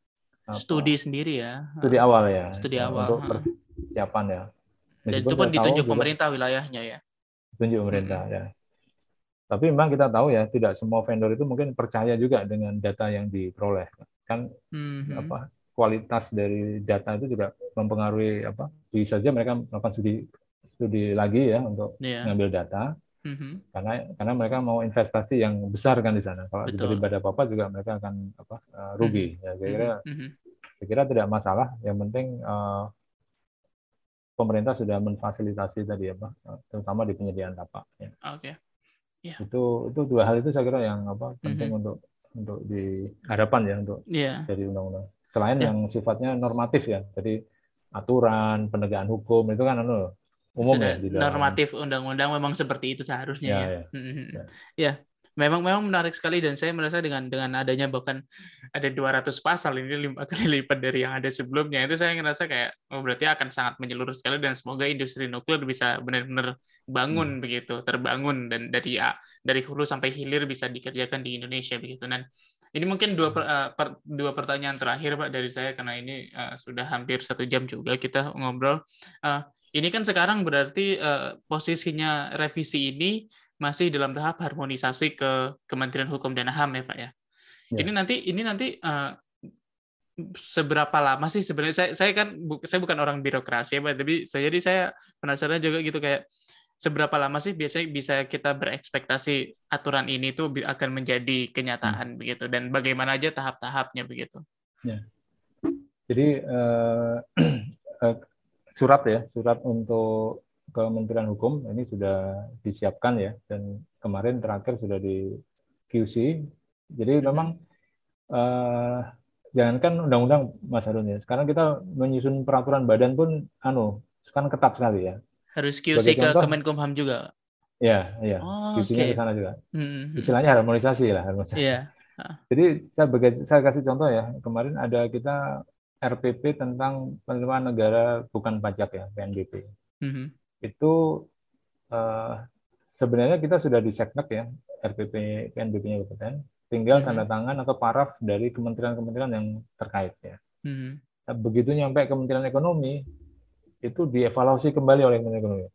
apa, studi sendiri ya. Studi awal ya. Studi awal. Untuk persiapan ya. Meskipun Dan itu pun ditunjuk pemerintah wilayahnya ya tunjuk pemerintah hmm. ya. Tapi memang kita tahu ya tidak semua vendor itu mungkin percaya juga dengan data yang diperoleh. Kan hmm. apa kualitas dari data itu juga mempengaruhi apa bisa saja mereka melakukan studi studi lagi ya untuk yeah. mengambil data mm-hmm. karena karena mereka mau investasi yang besar kan di sana kalau daripada apa apa juga mereka akan apa uh, rugi mm-hmm. ya kira-kira mm-hmm. kira tidak masalah yang penting uh, pemerintah sudah memfasilitasi tadi apa, terutama di penyediaan tapak. Ya. Oke. Okay. Yeah. Itu itu dua hal itu saya kira yang apa penting mm -hmm. untuk untuk di harapan ya untuk yeah. dari undang-undang. Selain yeah. yang sifatnya normatif ya, jadi aturan penegakan hukum itu kan anu umum Sudah ya. Normatif undang-undang memang seperti itu seharusnya ya. Ya, ya. ya. ya memang memang menarik sekali dan saya merasa dengan dengan adanya bahkan ada 200 pasal ini lima <laughs> kali lipat dari yang ada sebelumnya itu saya ngerasa kayak oh berarti akan sangat menyeluruh sekali dan semoga industri nuklir bisa benar-benar bangun hmm. begitu terbangun dan dari dari hulu sampai hilir bisa dikerjakan di Indonesia begitu dan ini mungkin dua per, uh, per, dua pertanyaan terakhir pak dari saya karena ini uh, sudah hampir satu jam juga kita ngobrol uh, ini kan sekarang berarti uh, posisinya revisi ini masih dalam tahap harmonisasi ke Kementerian Hukum dan HAM ya Pak ya. ya. Ini nanti ini nanti uh, seberapa lama sih sebenarnya saya saya kan bu, saya bukan orang birokrasi ya Pak, tapi saya jadi saya penasaran juga gitu kayak seberapa lama sih biasanya bisa kita berekspektasi aturan ini tuh akan menjadi kenyataan hmm. begitu dan bagaimana aja tahap-tahapnya begitu. Ya. Jadi uh, <clears throat> surat ya, surat untuk Kementerian Hukum ini sudah disiapkan ya dan kemarin terakhir sudah di QC. Jadi mm-hmm. memang uh, jangankan undang-undang Mas Harun ya. Sekarang kita menyusun peraturan badan pun anu sekarang ketat sekali ya. Harus QC ke Kemenkumham juga. Ya, ya. Oh, QC-nya okay. ke sana juga. Mm-hmm. Istilahnya harmonisasi lah, harmonisasi. Yeah. Jadi saya bagi, saya kasih contoh ya. Kemarin ada kita RPP tentang penerimaan negara bukan pajak ya, PNBP. Mm-hmm itu uh, sebenarnya kita sudah di seknek ya RPP PNBP-nya Kabupaten, tinggal hmm. tanda tangan atau paraf dari kementerian-kementerian yang terkait ya. Hmm. Nah, begitu nyampe Kementerian Ekonomi itu dievaluasi kembali oleh Kementerian Ekonomi.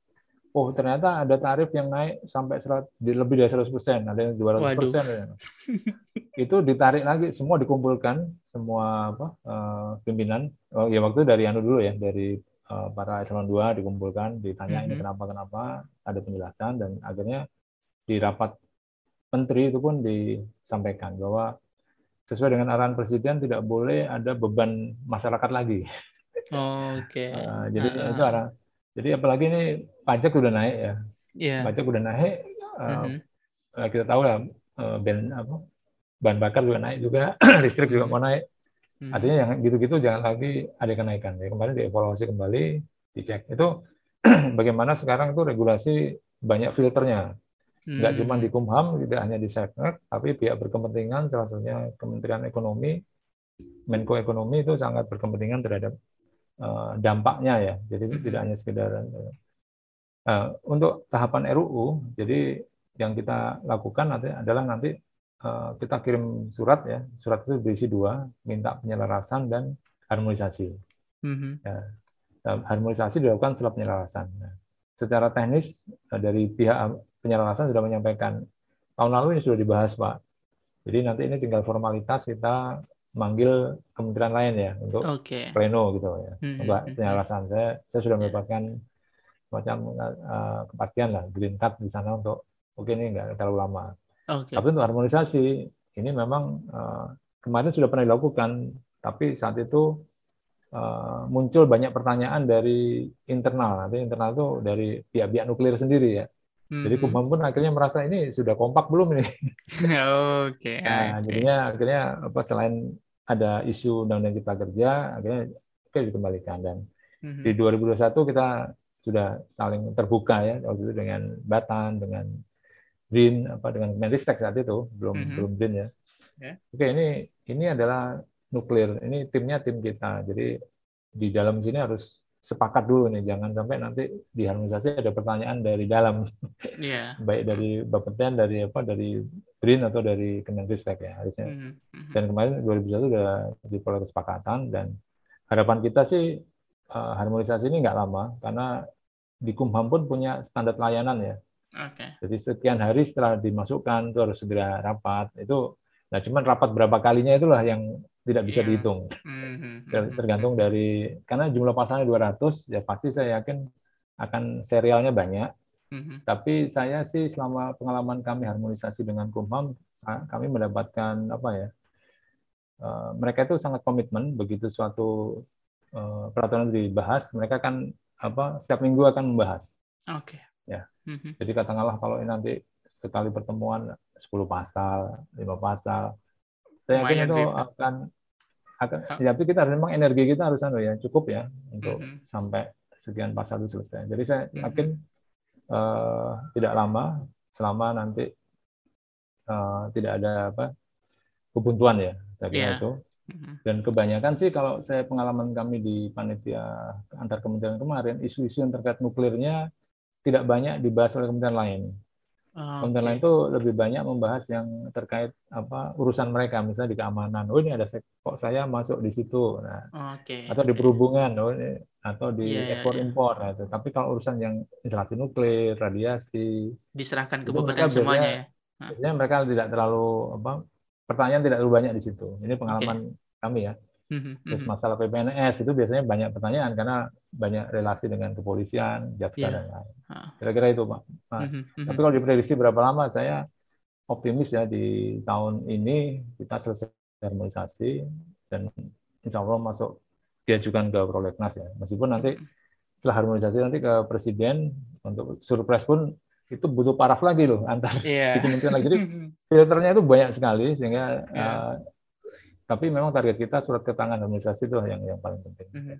Oh ternyata ada tarif yang naik sampai serat, di lebih dari 100 persen, ada yang 200 persen. itu ditarik lagi, semua dikumpulkan, semua apa uh, pimpinan. Oh ya waktu dari anu dulu ya, dari para eselon 2 dikumpulkan, ditanya ini mhm. kenapa kenapa, ada penjelasan dan akhirnya di rapat menteri itu pun disampaikan bahwa sesuai dengan arahan presiden tidak boleh ada beban masyarakat lagi. Oh, Oke. Okay. <laughs> uh, jadi uh, itu arah. Jadi apalagi ini pajak sudah naik ya. Yeah. Pajak sudah naik. Uh, uh-huh. Kita tahu lah uh, ben apa bahan bakar juga naik juga, <clears throat> listrik juga mau naik. Hmm. Artinya yang gitu-gitu jangan lagi ada kenaikan. Ya, kemarin dievaluasi kembali, dicek. Itu <clears throat> bagaimana sekarang itu regulasi banyak filternya. Nggak hmm. cuma di Kumham, tidak hanya di Seknek, tapi pihak berkepentingan, salah satunya Kementerian Ekonomi, Menko Ekonomi itu sangat berkepentingan terhadap uh, dampaknya ya. Jadi hmm. tidak hanya sekedar uh, untuk tahapan RUU. Jadi yang kita lakukan adalah nanti kita kirim surat ya, surat itu berisi dua, minta penyelarasan dan harmonisasi. Mm-hmm. Ya, harmonisasi dilakukan setelah penyelarasan. Nah, secara teknis eh, dari pihak penyelarasan sudah menyampaikan tahun lalu ini sudah dibahas Pak. Jadi nanti ini tinggal formalitas kita manggil kementerian lain ya untuk okay. pleno gitu ya, mm-hmm. penyelarasan. Saya saya sudah ya. mendapatkan macam uh, kepastian lah green card di sana untuk oke okay, ini nggak terlalu lama. Okay. Tapi untuk harmonisasi ini memang uh, kemarin sudah pernah dilakukan, tapi saat itu uh, muncul banyak pertanyaan dari internal. Nanti internal itu dari pihak-pihak nuklir sendiri ya. Hmm. Jadi Kumham pun akhirnya merasa ini sudah kompak belum ini. <laughs> Oke. Okay, nah, jadinya akhirnya apa selain ada isu undang-undang cipta kerja, akhirnya oke okay, dikembalikan dan hmm. di 2021 kita sudah saling terbuka ya waktu itu dengan Batan, dengan BRIN apa dengan Menristek saat itu belum mm -hmm. belum BRIN ya. Yeah. Oke ini ini adalah nuklir. Ini timnya tim kita. Jadi di dalam sini harus sepakat dulu nih, jangan sampai nanti di harmonisasi ada pertanyaan dari dalam, yeah. <laughs> baik dari Bapeten, dari apa, dari BRIN atau dari Kemenristek ya harusnya. Mm -hmm. Dan kemarin 2021 sudah diperoleh kesepakatan dan harapan kita sih uh, harmonisasi ini nggak lama karena di Kumham pun punya standar layanan ya. Okay. Jadi sekian hari setelah dimasukkan itu harus segera rapat. Itu nah cuman rapat berapa kalinya itulah yang tidak bisa yeah. dihitung. Mm-hmm. Tergantung dari karena jumlah pasalnya 200 ya pasti saya yakin akan serialnya banyak. Mm-hmm. Tapi saya sih selama pengalaman kami harmonisasi dengan Kumham kami mendapatkan apa ya? Uh, mereka itu sangat komitmen begitu suatu uh, peraturan dibahas, mereka kan apa setiap minggu akan membahas. Oke. Okay. Ya. Mm-hmm. Jadi katakanlah kalau nanti sekali pertemuan 10 pasal, 5 pasal, saya yakin itu akan akan ya, tapi kita harus memang energi kita harus anu ya cukup ya untuk mm -hmm. sampai sekian pasal itu selesai. Jadi saya mm-hmm. yakin uh, tidak lama selama nanti uh, tidak ada apa kebuntuan ya saya yeah. itu. Mm-hmm. Dan kebanyakan sih kalau saya pengalaman kami di panitia antar kementerian kemarin, isu-isu yang terkait nuklirnya tidak banyak dibahas oleh kementerian lain. Oh, Kementerian lain itu lebih banyak membahas yang terkait apa urusan mereka, misalnya di keamanan. Oh ini ada kok saya masuk di situ, nah, okay, atau okay. di perhubungan, oh ini, atau di yeah, iya, ekspor yeah, impor. Nah, itu. Tapi kalau urusan yang instalasi nuklir, radiasi, diserahkan ke Bupati semuanya ya. Biasanya mereka tidak terlalu apa pertanyaan tidak terlalu banyak di situ. Ini pengalaman okay. kami ya. Mm-hmm, Terus mm-hmm. masalah PPNS itu biasanya banyak pertanyaan karena banyak relasi dengan kepolisian, jaksa yeah. dan lain. Kira-kira itu Pak. Nah, Tapi kalau diprediksi berapa lama, saya optimis ya di tahun ini kita selesai harmonisasi dan insya Allah masuk diajukan ke prolegnas ya. Meskipun nanti setelah harmonisasi nanti ke presiden untuk surprise pun itu butuh paraf lagi loh antar yeah. lagi. Jadi <laughs> filternya itu banyak sekali sehingga yeah. uh, tapi memang target kita surat keterangan harmonisasi itu yang yang paling penting. Mm-hmm.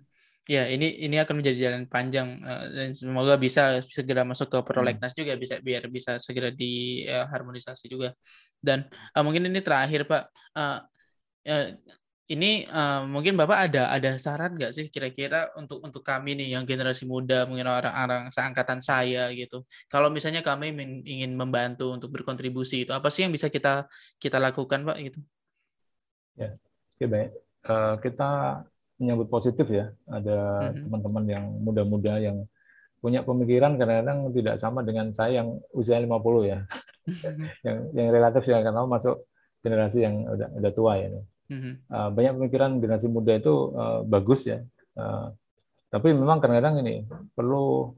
Ya, ini ini akan menjadi jalan panjang uh, dan semoga bisa segera masuk ke prolegnas hmm. juga bisa biar bisa segera diharmonisasi uh, juga. Dan uh, mungkin ini terakhir Pak, uh, uh, ini uh, mungkin Bapak ada ada saran nggak sih kira-kira untuk untuk kami nih yang generasi muda, mungkin orang-orang seangkatan saya gitu. Kalau misalnya kami ingin membantu untuk berkontribusi itu apa sih yang bisa kita kita lakukan Pak gitu? Ya, oke baik. Uh, kita menyambut positif ya, ada mm-hmm. teman-teman yang muda-muda yang punya pemikiran kadang-kadang tidak sama dengan saya yang usia 50 ya. Mm-hmm. yang yang relatif ya karena masuk generasi yang udah udah tua ya. Mm-hmm. Uh, banyak pemikiran generasi muda itu uh, bagus ya. Uh, tapi memang kadang-kadang ini perlu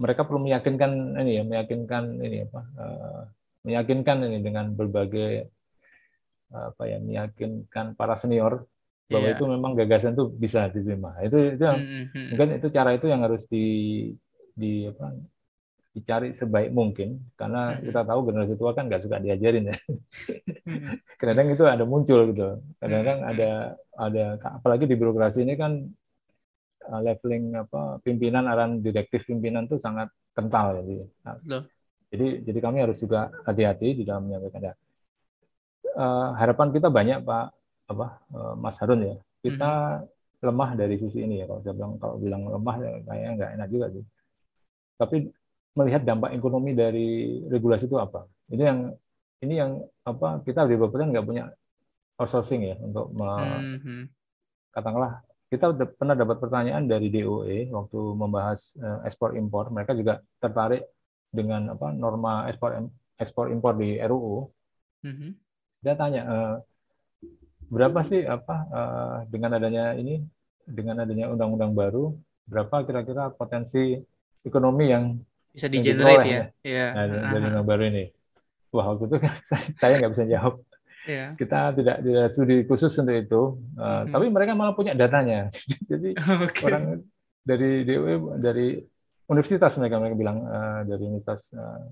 mereka perlu meyakinkan ini ya, meyakinkan ini apa? Uh, meyakinkan ini dengan berbagai apa ya meyakinkan para senior bahwa yeah. itu memang gagasan itu bisa diterima. Itu itu yang mm-hmm. mungkin itu cara itu yang harus di di apa dicari sebaik mungkin karena mm-hmm. kita tahu generasi tua kan nggak suka diajarin ya. mm-hmm. <laughs> Kadang itu ada muncul gitu. Kadang-kadang mm-hmm. ada ada apalagi di birokrasi ini kan uh, leveling apa pimpinan arahan direktif pimpinan itu sangat kental jadi. Nah, jadi jadi kami harus juga hati-hati di dalam menyampaikan ya uh, harapan kita banyak Pak apa uh, Mas Harun ya. Kita mm-hmm. lemah dari sisi ini ya kalau saya bilang kalau bilang lemah ya kayaknya nggak enak juga sih. Tapi melihat dampak ekonomi dari regulasi itu apa? Ini yang ini yang apa kita di Bapak nggak punya outsourcing ya untuk me, mm-hmm. katakanlah kita pernah dapat pertanyaan dari DOE waktu membahas uh, ekspor impor mereka juga tertarik dengan apa norma ekspor ekspor impor di RUU mm-hmm dia tanya e, berapa sih apa e, dengan adanya ini dengan adanya undang-undang baru berapa kira-kira potensi ekonomi yang bisa di generate ya, ya. Nah, dari undang baru ini wah waktu itu <laughs> saya nggak bisa jawab yeah. kita tidak tidak studi khusus untuk itu uh, hmm. tapi mereka malah punya datanya <laughs> jadi okay. orang dari DW dari universitas mereka mereka bilang uh, dari universitas uh,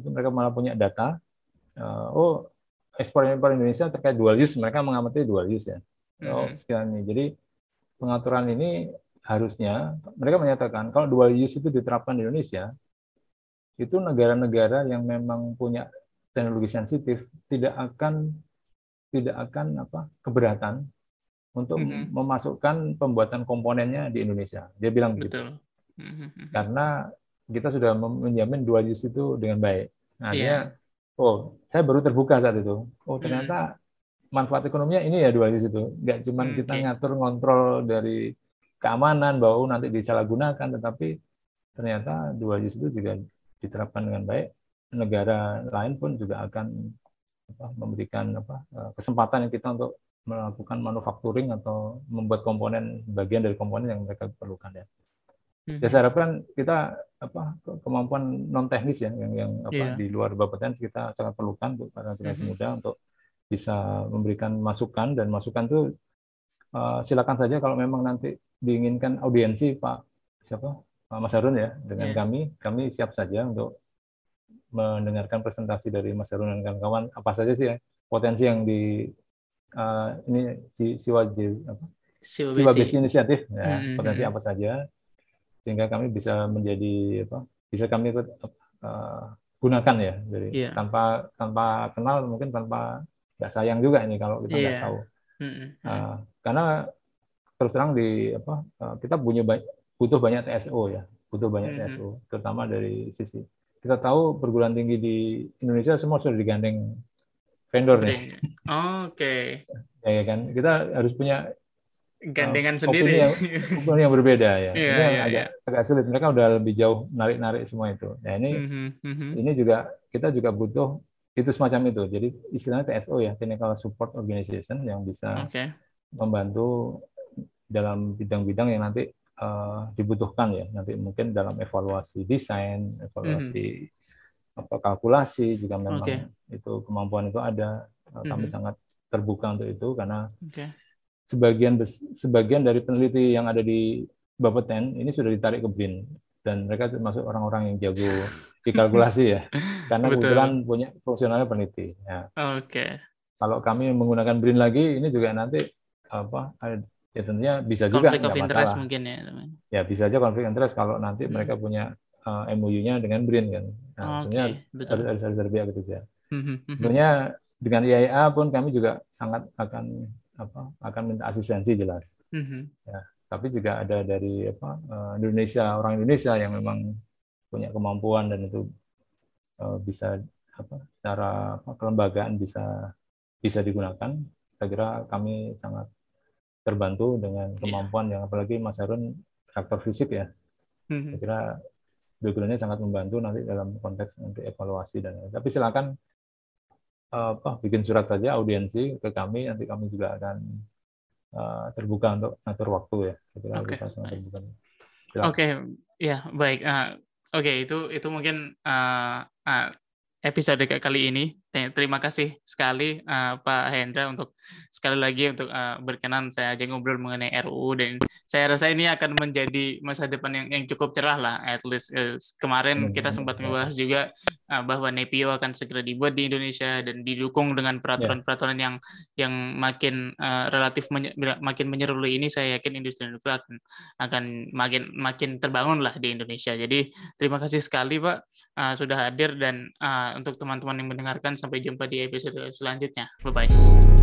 itu mereka malah punya data uh, oh ekspor impor Indonesia terkait dual use mereka mengamati dual use ya. Oh, sekiranya. Jadi pengaturan ini harusnya mereka menyatakan kalau dual use itu diterapkan di Indonesia itu negara-negara yang memang punya teknologi sensitif tidak akan tidak akan apa keberatan untuk mm-hmm. memasukkan pembuatan komponennya di Indonesia. Dia bilang begitu. Mm-hmm. Karena kita sudah menjamin dual use itu dengan baik. Nah, yeah. dia oh saya baru terbuka saat itu. Oh ternyata manfaat ekonominya ini ya dua di situ. Nggak cuma hmm, kita ngatur ngontrol dari keamanan bahwa nanti disalahgunakan tetapi ternyata dua di situ juga diterapkan dengan baik. Negara lain pun juga akan apa, memberikan apa, eh, kesempatan yang kita untuk melakukan manufacturing atau membuat komponen bagian dari komponen yang mereka perlukan ya. Ya saya harapkan kita apa kemampuan non teknis ya yang yang apa yeah. di luar Bapeten kita sangat perlukan untuk para generasi mm-hmm. muda untuk bisa memberikan masukan dan masukan itu uh, silakan saja kalau memang nanti diinginkan audiensi Pak siapa Pak Mas Harun ya dengan yeah. kami kami siap saja untuk mendengarkan presentasi dari Mas Harun dan kawan-kawan apa saja sih ya potensi yang di uh, ini si siwa apa Siwa siwa besi. inisiatif ya, Hmm, potensi hmm. apa saja sehingga kami bisa menjadi apa bisa kami ikut uh, gunakan ya dari Iya. tanpa tanpa kenal mungkin tanpa nggak sayang juga ini kalau kita nggak Iya. tahu Mm, mm, Uh, karena terus terang di apa uh, kita punya ba- butuh banyak TSO ya butuh banyak Mhm. TSO terutama dari sisi kita tahu perguruan tinggi di Indonesia semua sudah digandeng vendor nih. Oke. <laughs> ya kan kita harus punya Gandengan opini sendiri. yang- opini yang berbeda ya <laughs> Iya, ini yang iya, agak agak sulit mereka udah lebih jauh narik narik semua itu nah ini Mhm, mhm. ini juga kita juga butuh itu semacam itu jadi istilahnya TSO ya Technical Support Organization yang bisa Oke. membantu dalam bidang-bidang yang nanti eh, dibutuhkan ya nanti mungkin dalam evaluasi desain evaluasi apa kalkulasi jika memang Oke. itu kemampuan itu ada eh, kami Mhm. sangat terbuka untuk itu karena Oke. Sebagian sebagian dari peneliti yang ada di Bapeten ini sudah ditarik ke BRIN dan mereka termasuk orang-orang yang jago di kalkulasi ya karena Betul. kebetulan punya fungsionalnya peneliti ya Oke. kalau kami menggunakan BRIN lagi ini juga nanti apa ya tentunya bisa juga Konflik of interest masalah. mungkin ya, teman. ya bisa aja konflik interest kalau nanti Hmm. mereka punya uh, MOU-nya dengan BRIN kan nah, Oke, tentunya betul. harus harus harus dari pihak ketiga Mhm, mhm. tentunya dengan IAIA pun kami juga sangat akan apa akan minta asistensi jelas Mhm. tapi juga ada dari apa eh, Indonesia orang Indonesia yang memang punya kemampuan dan itu eh, bisa apa secara apa, kelembagaan bisa bisa digunakan saya kira kami sangat terbantu dengan Iya. kemampuan yang apalagi Mas Harun aktor fisik ya Mhm. saya kira background-nya sangat membantu nanti dalam konteks nanti evaluasi dan tapi silakan apa bikin surat saja audiensi ke kami nanti kami juga akan eh, terbuka untuk atur waktu ya Oke, kita baik. terbuka Oke, ya baik. Ah, Oke, itu itu mungkin ah, ah, episode kali ini. Te- Terima kasih sekali ah, Pak Hendra untuk sekali lagi untuk ah, berkenan saya ajak ngobrol mengenai RUU dan saya rasa ini akan menjadi masa depan yang yang cukup cerah lah. At least eh, kemarin Amin, kita sempat ya. membahas juga bahwa Nepio akan segera dibuat di Indonesia dan didukung dengan peraturan-peraturan yang yang makin eh, relatif menye- makin menyerului ini saya yakin industri nuklir akan akan makin makin terbangun lah di Indonesia. Jadi terima kasih sekali Pak uh, sudah hadir dan uh, untuk teman-teman yang mendengarkan sampai jumpa di episode selanjutnya. Bye bye.